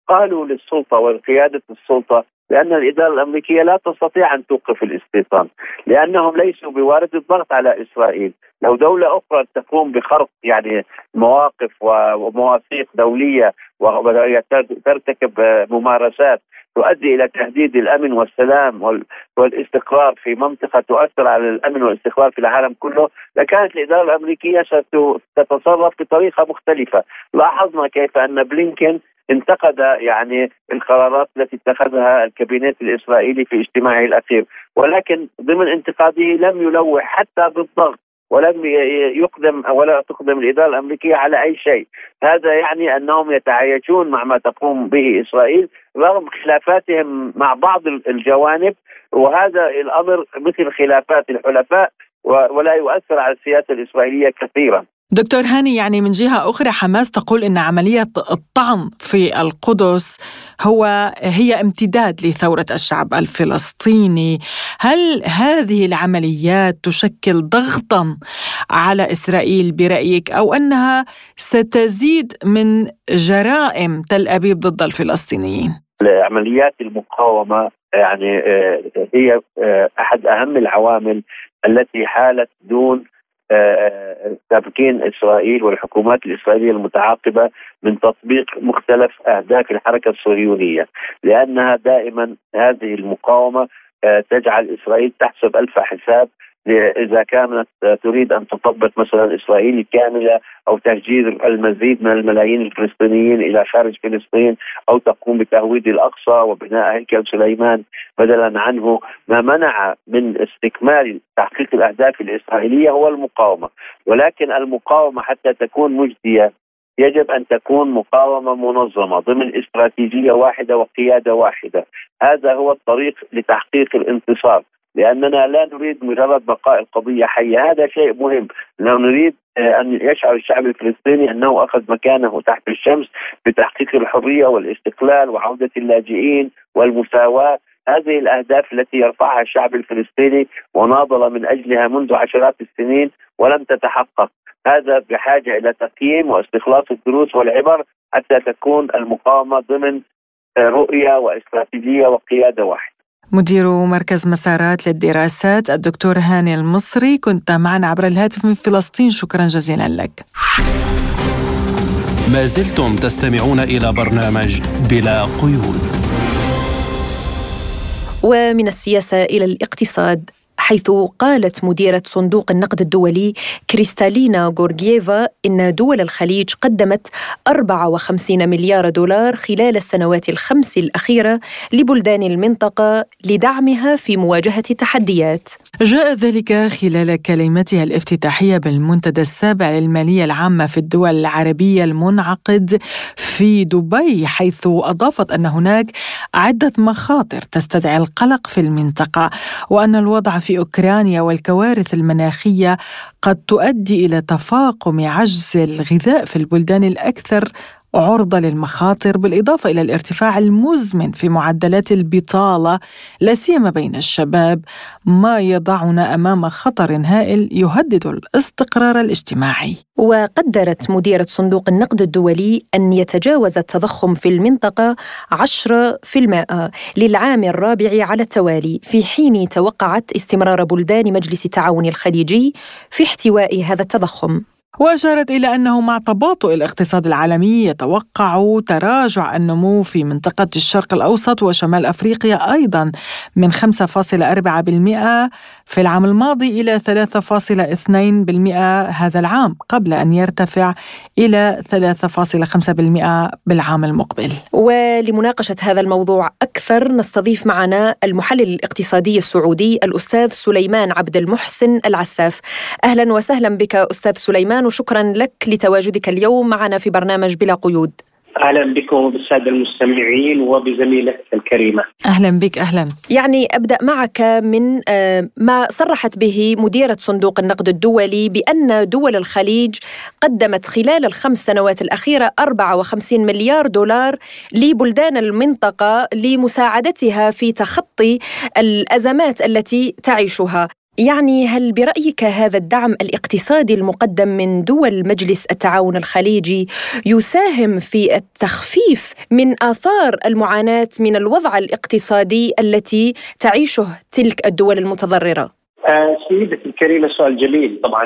قالوا للسلطة وقيادة السلطة لأن الإدارة الأمريكية لا تستطيع أن توقف الاستيطان لأنهم ليسوا بوارد الضغط على إسرائيل لو دولة أخرى تقوم بخرق يعني مواقف ومواثيق دولية وترتكب ممارسات تؤدي إلى تهديد الأمن والسلام والاستقرار في منطقة تؤثر على الأمن والاستقرار في العالم كله. لكانت الإدارة الأمريكية ستتصرف بطريقة مختلفة، لاحظنا كيف أن بلينكن انتقد يعني القرارات التي اتخذها الكابينت الإسرائيلي في اجتماعه الأخير. ولكن ضمن انتقاده لم يلوح حتى بالضغط. ولم يقدم ولا تقدم الإدارة الأمريكية على أي شيء، هذا يعني أنهم يتعايشون مع ما تقوم به إسرائيل رغم خلافاتهم مع بعض الجوانب وهذا الأمر مثل خلافات الحلفاء ولا يؤثر على السياسة الإسرائيلية كثيرا. دكتور هاني يعني من جهة أخرى حماس تقول أن عملية الطعن في القدس هو هي امتداد لثورة الشعب الفلسطيني هل هذه العمليات تشكل ضغطا على إسرائيل برأيك أو أنها ستزيد من جرائم تل أبيب ضد الفلسطينيين؟ عمليات المقاومة يعني آه، هي آه، أحد أهم العوامل التي حالت دون تمكين إسرائيل والحكومات الإسرائيلية المتعاقبة من تطبيق مختلف أهداف الحركة الصهيونية لأنها دائما هذه المقاومة آه، تجعل إسرائيل تحسب ألف حساب إذا كانت تريد أن تطبق مثلا إسرائيل كامله أو تهجير المزيد من الملايين الفلسطينيين إلى خارج فلسطين أو تقوم بتهويد الأقصى وبناء هيكل سليمان بدلا عنه ما منع من استكمال تحقيق الأهداف الإسرائيلية هو المقاومة. ولكن المقاومة حتى تكون مجدية يجب أن تكون مقاومة منظمة ضمن استراتيجية واحدة وقيادة واحدة، هذا هو الطريق لتحقيق الانتصار، لأننا لا نريد مجرد بقاء القضية حية، هذا شيء مهم، لو نريد آه، أن يشعر الشعب الفلسطيني أنه أخذ مكانه تحت الشمس بتحقيق الحرية والاستقلال وعودة اللاجئين والمساواة. هذه الأهداف التي يرفعها الشعب الفلسطيني وناضل من أجلها منذ عشرات السنين ولم تتحقق. هذا بحاجة إلى تقييم واستخلاص الدروس والعبر حتى تكون المقاومة ضمن آه، رؤية واستراتيجية وقيادة واحدة. مدير مركز مسارات للدراسات الدكتور هاني المصري كنت معنا عبر الهاتف من فلسطين. شكرا جزيلا لك. ما زلتم تستمعون إلى برنامج بلا قيود. ومن السياسة إلى الاقتصاد. حيث قالت مديرة صندوق النقد الدولي كريستالينا غورغييفا إن دول الخليج قدمت 54 مليار دولار خلال السنوات الخمس الأخيرة لبلدان المنطقة لدعمها في مواجهة التحديات جاء ذلك خلال كلمتها الافتتاحية بالمنتدى السابع للمالية العامة في الدول العربية المنعقد في دبي حيث أضافت أن هناك عدة مخاطر تستدعي القلق في المنطقة وأن الوضع في أوكرانيا والكوارث المناخية قد تؤدي إلى تفاقم عجز الغذاء في البلدان الأكثر عرضة للمخاطر بالإضافة إلى الارتفاع المزمن في معدلات البطالة لا سيما بين الشباب. ما يضعنا أمام خطر هائل يهدد الاستقرار الاجتماعي. وقدرت مديرة صندوق النقد الدولي أن يتجاوز التضخم في المنطقة 10% للعام الرابع على التوالي في حين توقعت استمرار بلدان مجلس التعاون الخليجي في احتواء هذا التضخم. وأشارت إلى أنه مع تباطؤ الاقتصاد العالمي يتوقع تراجع النمو في منطقة الشرق الأوسط وشمال أفريقيا أيضا من 5.4% في العام الماضي إلى 3.2% هذا العام قبل أن يرتفع إلى 3.5% بالعام المقبل. ولمناقشة هذا الموضوع أكثر نستضيف معنا المحلل الاقتصادي السعودي الأستاذ سليمان عبد المحسن العساف. أهلا وسهلا بك أستاذ سليمان. وشكرا لك لتواجدك اليوم معنا في برنامج بلا قيود أهلا بكم وبالساده المستمعين وبزميلتك الكريمة. أهلا بك أهلا. يعني أبدأ معك من آه، ما صرحت به مديرة صندوق النقد الدولي بأن دول الخليج قدمت خلال الخمس سنوات الأخيرة 54 مليار دولار لبلدان المنطقة لمساعدتها في تخطي الأزمات التي تعيشها. يعني هل برأيك هذا الدعم الاقتصادي المقدم من دول مجلس التعاون الخليجي يساهم في التخفيف من آثار المعاناة من الوضع الاقتصادي التي تعيشه تلك الدول المتضررة؟ آه سيدتي الكريمه سؤال جميل طبعا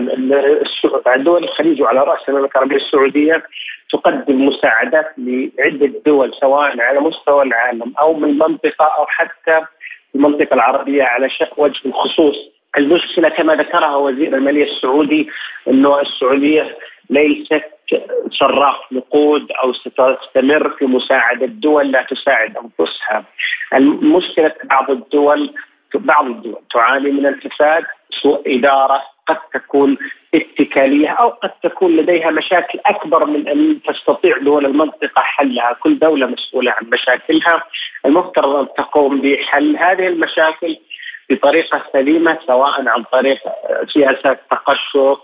دول الخليج وعلى رأس المملكة العربية السعودية تقدم مساعدات لعدة دول سواء على مستوى العالم أو من المنطقة أو حتى المنطقة العربية على وجه الخصوص المشكلة كما ذكرها وزير المالية السعودي إنه السعودية ليست صراف نقود أو ستستمر في مساعدة دول لا تساعد أنفسها. المشكلة بعض الدول بعض الدول تعاني من الفساد، سوء إدارة، قد تكون اتكالية أو قد تكون لديها مشاكل أكبر من أن تستطيع دول المنطقة حلها، كل دولة مسؤولة عن مشاكلها، المفترض أن تقوم بحل هذه المشاكل بطريقة سليمة سواء عن طريق سياسات تقشف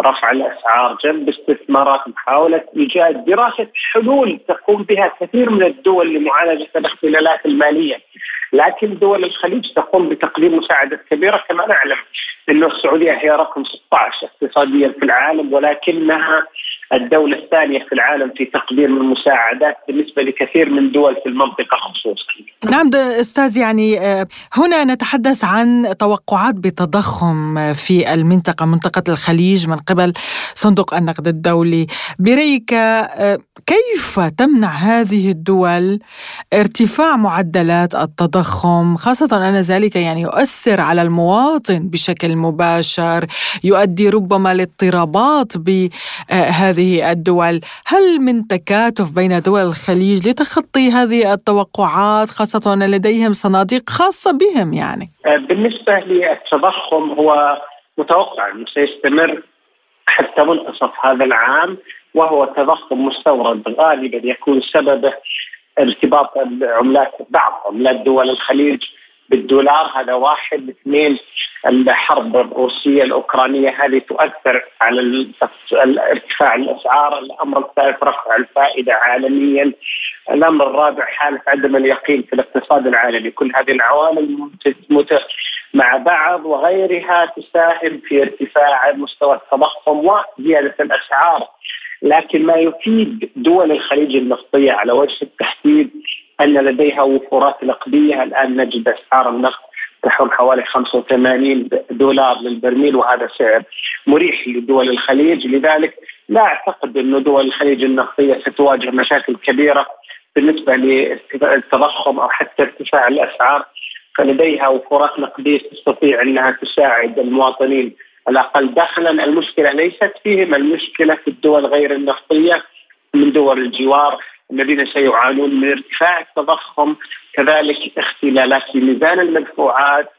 رفع الأسعار جلب استثمارات محاولة إيجاد دراسة حلول تقوم بها كثير من الدول لمعالجة الاختلالات المالية. لكن دول الخليج تقوم بتقديم مساعدات كبيرة. كما نعلم انه السعودية هي رقم 16 اقتصاديا في العالم ولكنها الدولة الثانية في العالم في تقديم المساعدات بالنسبة لكثير من دول في المنطقة خصوصا. نعم أستاذ يعني آه، هنا نتحدث عن توقعات بتضخم في المنطقة منطقة الخليج من قبل صندوق النقد الدولي. برأيك آه، كيف تمنع هذه الدول ارتفاع معدلات التضخم؟ خاصة أن ذلك يعني يؤثر على المواطن بشكل مباشر يؤدي ربما لاضطرابات بهذه الدول؟ هل من تكاتف بين دول الخليج لتخطي هذه التوقعات خاصة لديهم صناديق خاصة بهم يعني؟ بالنسبة للتضخم هو متوقع أنه سيستمر حتى منتصف هذا العام وهو تضخم مستورد غالبا يكون سببه ارتباط العملات بعض عملات دول الخليج بالدولار هذا واحد. اثنين الحرب الروسية الأوكرانية هذه تؤثر على ارتفاع الأسعار. الأمر الثالث رفع الفائدة عالميا. الأمر الرابع حالة عدم اليقين في الاقتصاد العالمي. كل هذه العوامل مع بعض وغيرها تساهم في ارتفاع مستوى التضخم وزيادة الأسعار. لكن ما يفيد دول الخليج النفطية على وجه التحديد أن لديها وفورات نقدية. الآن نجد أسعار النفط تحوم حوالي 85 دولار للبرميل وهذا سعر مريح لدول الخليج. لذلك لا أعتقد أن دول الخليج النفطية ستواجه مشاكل كبيرة بالنسبة للتضخم أو حتى ارتفاع الأسعار. فلديها وفورات نقدية تستطيع أنها تساعد المواطنين الأقل. دخلا المشكلة ليست فيهم المشكلة في الدول غير النفطية من دول الجوار الذين سيعانون من ارتفاع التضخم كذلك اختلالات في ميزان المدفوعات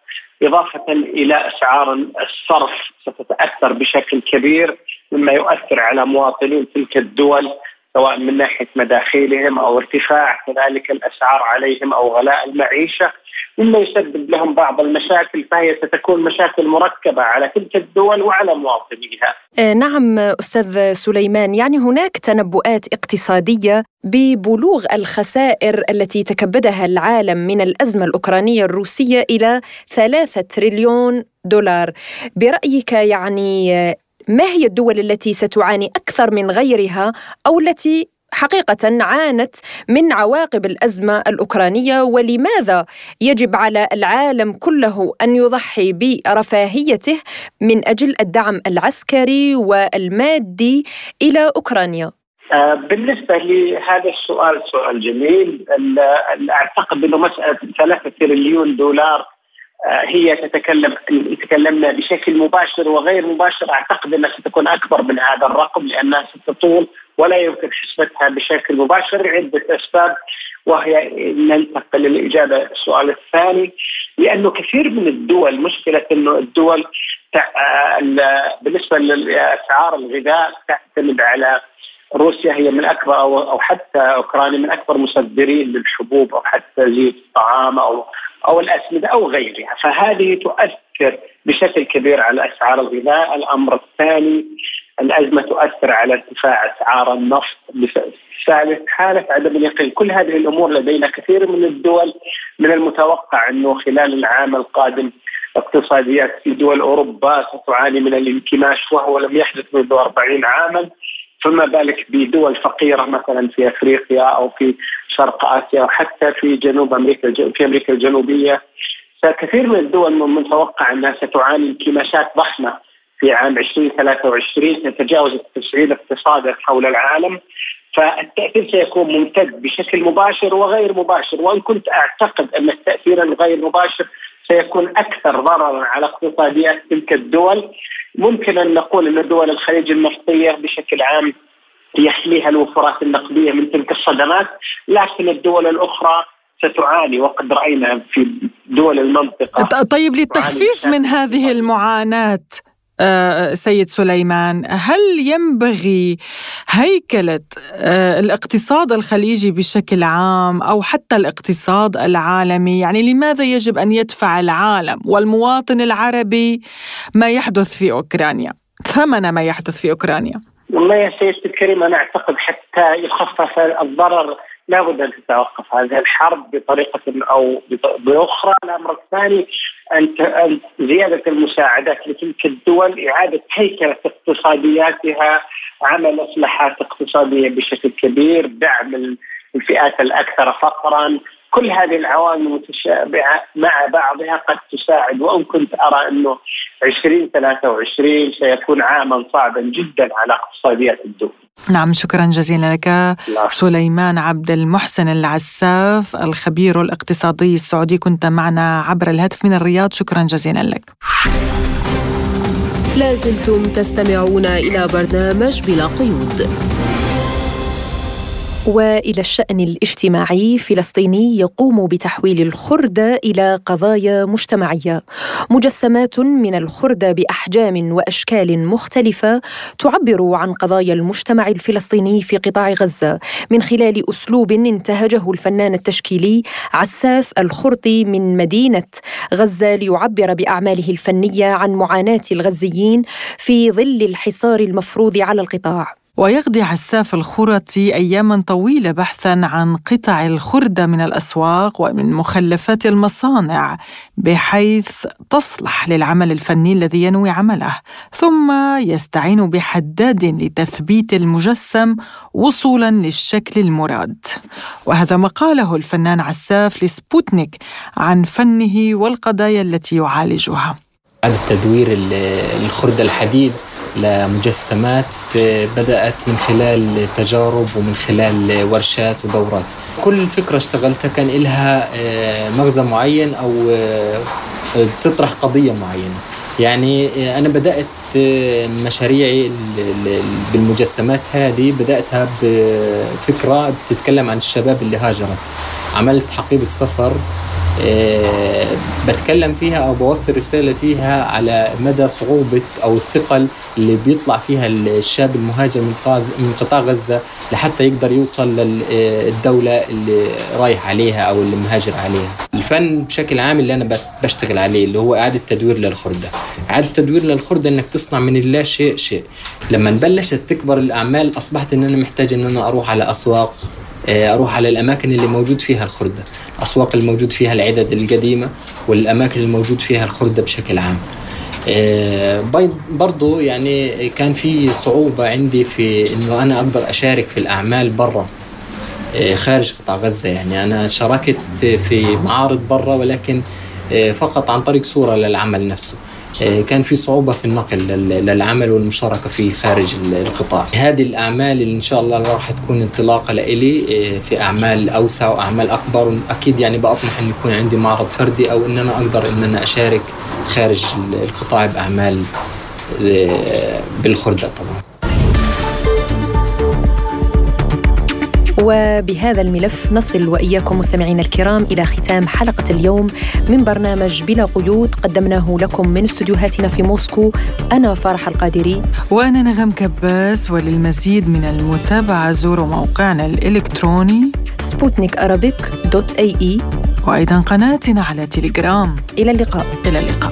إضافة إلى أسعار الصرف ستتأثر بشكل كبير مما يؤثر على مواطنين تلك الدول سواء من ناحية مداخيلهم أو ارتفاع كذلك الأسعار عليهم أو غلاء المعيشة. مما يسبب لهم بعض المشاكل فهي ستكون مشاكل مركبة على تلك الدول وعلى مواطنيها. آه، نعم أستاذ سليمان يعني هناك تنبؤات اقتصادية ببلوغ الخسائر التي تكبدها العالم من الأزمة الأوكرانية الروسية إلى ثلاثة تريليون دولار. برأيك يعني ما هي الدول التي ستعاني أكثر من غيرها أو التي حقيقة عانت من عواقب الأزمة الأوكرانية ولماذا يجب على العالم كله أن يضحي برفاهيته من أجل الدعم العسكري والمادي إلى أوكرانيا؟ آه، بالنسبة لهذا السؤال سؤال جميل أعتقد أنه مسألة ثلاثة تريليون دولار هي تتكلم تكلمنا بشكل مباشر وغير مباشر. أعتقد أنها ستكون أكبر من هذا الرقم لأنها ستطول ولا يمكن حسبتها بشكل مباشر. لعده أسباب وهي ننتقل للإجابة السؤال الثاني. لأنه كثير من الدول مشكلة أنه الدول بالنسبة لاسعار الغذاء تعتمد على روسيا هي من أكبر أو أو حتى أوكرانيا من أكبر مصدرين للحبوب أو حتى زيت الطعام أو أو الأسمدة أو غيرها، فهذه تؤثر بشكل كبير على أسعار الغذاء، الأمر الثاني الأزمة تؤثر على ارتفاع أسعار النفط، ثالث حالة عدم اليقين، كل هذه الأمور لدينا كثير من الدول من المتوقع أنه خلال العام القادم اقتصاديات في دول أوروبا ستعاني من الانكماش وهو لم يحدث منذ 40 عاما. فما بالك بدول فقيرة مثلا في أفريقيا أو في شرق آسيا وحتى في جنوب أمريكا في أمريكا الجنوبية؟ كثير من الدول من المتوقع أنها ستعاني انكماشات ضخمة في عام 2023 تتجاوز التسعير اقتصادا حول العالم. فالتأثير سيكون ممتد بشكل مباشر وغير مباشر. وإن كنت أعتقد أن التأثير الغير مباشر سيكون أكثر ضررا على اقتصاديات تلك الدول. ممكن أن نقول أن دول الخليج النفطيه بشكل عام يحميها الوفرات النقدية من تلك الصدمات لكن الدول الأخرى ستعاني وقد رأينا في دول المنطقة. طيب للتخفيف من هذه المعاناة سيد سليمان هل ينبغي هيكلة آه، الاقتصاد الخليجي بشكل عام أو حتى الاقتصاد العالمي؟ يعني لماذا يجب أن يدفع العالم والمواطن العربي ما يحدث في أوكرانيا؟ ثمن ما يحدث في أوكرانيا. والله يا سيدتي الكريم أنا أعتقد حتى يخفف الضرر لابد أن تتوقف هذه الحرب بطريقة أو بأخرى، الأمر الثاني أن زيادة المساعدات لتلك الدول، إعادة هيكلة اقتصادياتها، عمل اصلاحات اقتصادية بشكل كبير، دعم الفئات الأكثر فقرا، كل هذه العوامل المتشابهه مع بعضها قد تساعد. وإن كنت أرى أنه 2023 سيكون عاما صعبا جدا على اقتصاديات الدول. نعم شكرا جزيلا لك لا. سليمان عبد المحسن العساف الخبير الاقتصادي السعودي كنت معنا عبر الهاتف من الرياض شكرا جزيلا لك. لازلتم تستمعون إلى برنامج بلا قيود. وإلى الشأن الاجتماعي فلسطيني يقوم بتحويل الخرده إلى قضايا مجتمعية. مجسمات من الخرده بأحجام وأشكال مختلفة تعبر عن قضايا المجتمع الفلسطيني في قطاع غزة. من خلال أسلوب انتهجه الفنان التشكيلي عساف الخرطي من مدينة غزة ليعبر بأعماله الفنية عن معاناة الغزيين في ظل الحصار المفروض على القطاع. ويقضي عساف الخرطي أياما طويلة بحثا عن قطع الخردة من الأسواق ومن مخلفات المصانع بحيث تصلح للعمل الفني الذي ينوي عمله. ثم يستعين بحداد لتثبيت المجسم وصولا للشكل المراد. وهذا ما قاله الفنان عساف لسبوتنيك عن فنه والقضايا التي يعالجها. هذا التدوير الخردة الحديد لمجسمات بدأت من خلال تجارب ومن خلال ورشات ودورات. كل فكرة اشتغلتها كان لها آه، مغزى معين أو آه، تطرح قضية معينة. يعني آه، أنا بدأت مشاريعي بالمجسمات هذه بدأتها بفكرة بتتكلم عن الشباب اللي هاجرت عملت حقيبة سفر آه، بتكلم فيها أو بوصل رسالة فيها على مدى صعوبة أو الثقل اللي بيطلع فيها الشاب المهاجر من قطاع غزة لحتى يقدر يوصل للدوله اللي رايح عليها أو اللي مهاجر عليها. الفن بشكل عام اللي أنا بشتغل عليه اللي هو إعادة تدوير للخردة. إعادة تدوير للخردة إنك تصنع من اللا شيء شيء. لما بلشت تكبر الأعمال أصبحت إن أنا محتاج إن أنا أروح على أسواق آه، أروح على الأماكن اللي موجود فيها الخردة. الأسواق الموجود فيها العدد القديمة والأماكن الموجود فيها الخردة بشكل عام. برضو يعني كان في صعوبة عندي في إنه أنا أقدر أشارك في الأعمال برا خارج قطاع غزة. يعني أنا شاركت في معارض برا ولكن فقط عن طريق صورة للعمل نفسه. آه، كان في صعوبة في النقل للعمل والمشاركة في خارج القطاع. هذه الأعمال اللي إن شاء الله راح تكون انطلاقة لإلي آه، في أعمال أوسع وأعمال أكبر. أكيد يعني بأطمح أن يكون عندي معرض فردي أو أن أنا أقدر أن أنا أشارك خارج القطاع بأعمال آه، بالخردة طبعا. وبهذا الملف نصل وإياكم مستمعينا الكرام إلى ختام حلقة اليوم من برنامج بلا قيود قدمناه لكم من استديوهاتنا في موسكو أنا فرح القادري. وأنا نغم كباس وللمزيد من المتابعة زوروا موقعنا الإلكتروني سبوتنيك dot AE وأيضا قناتنا على تليجرام إلى اللقاء. إلى اللقاء.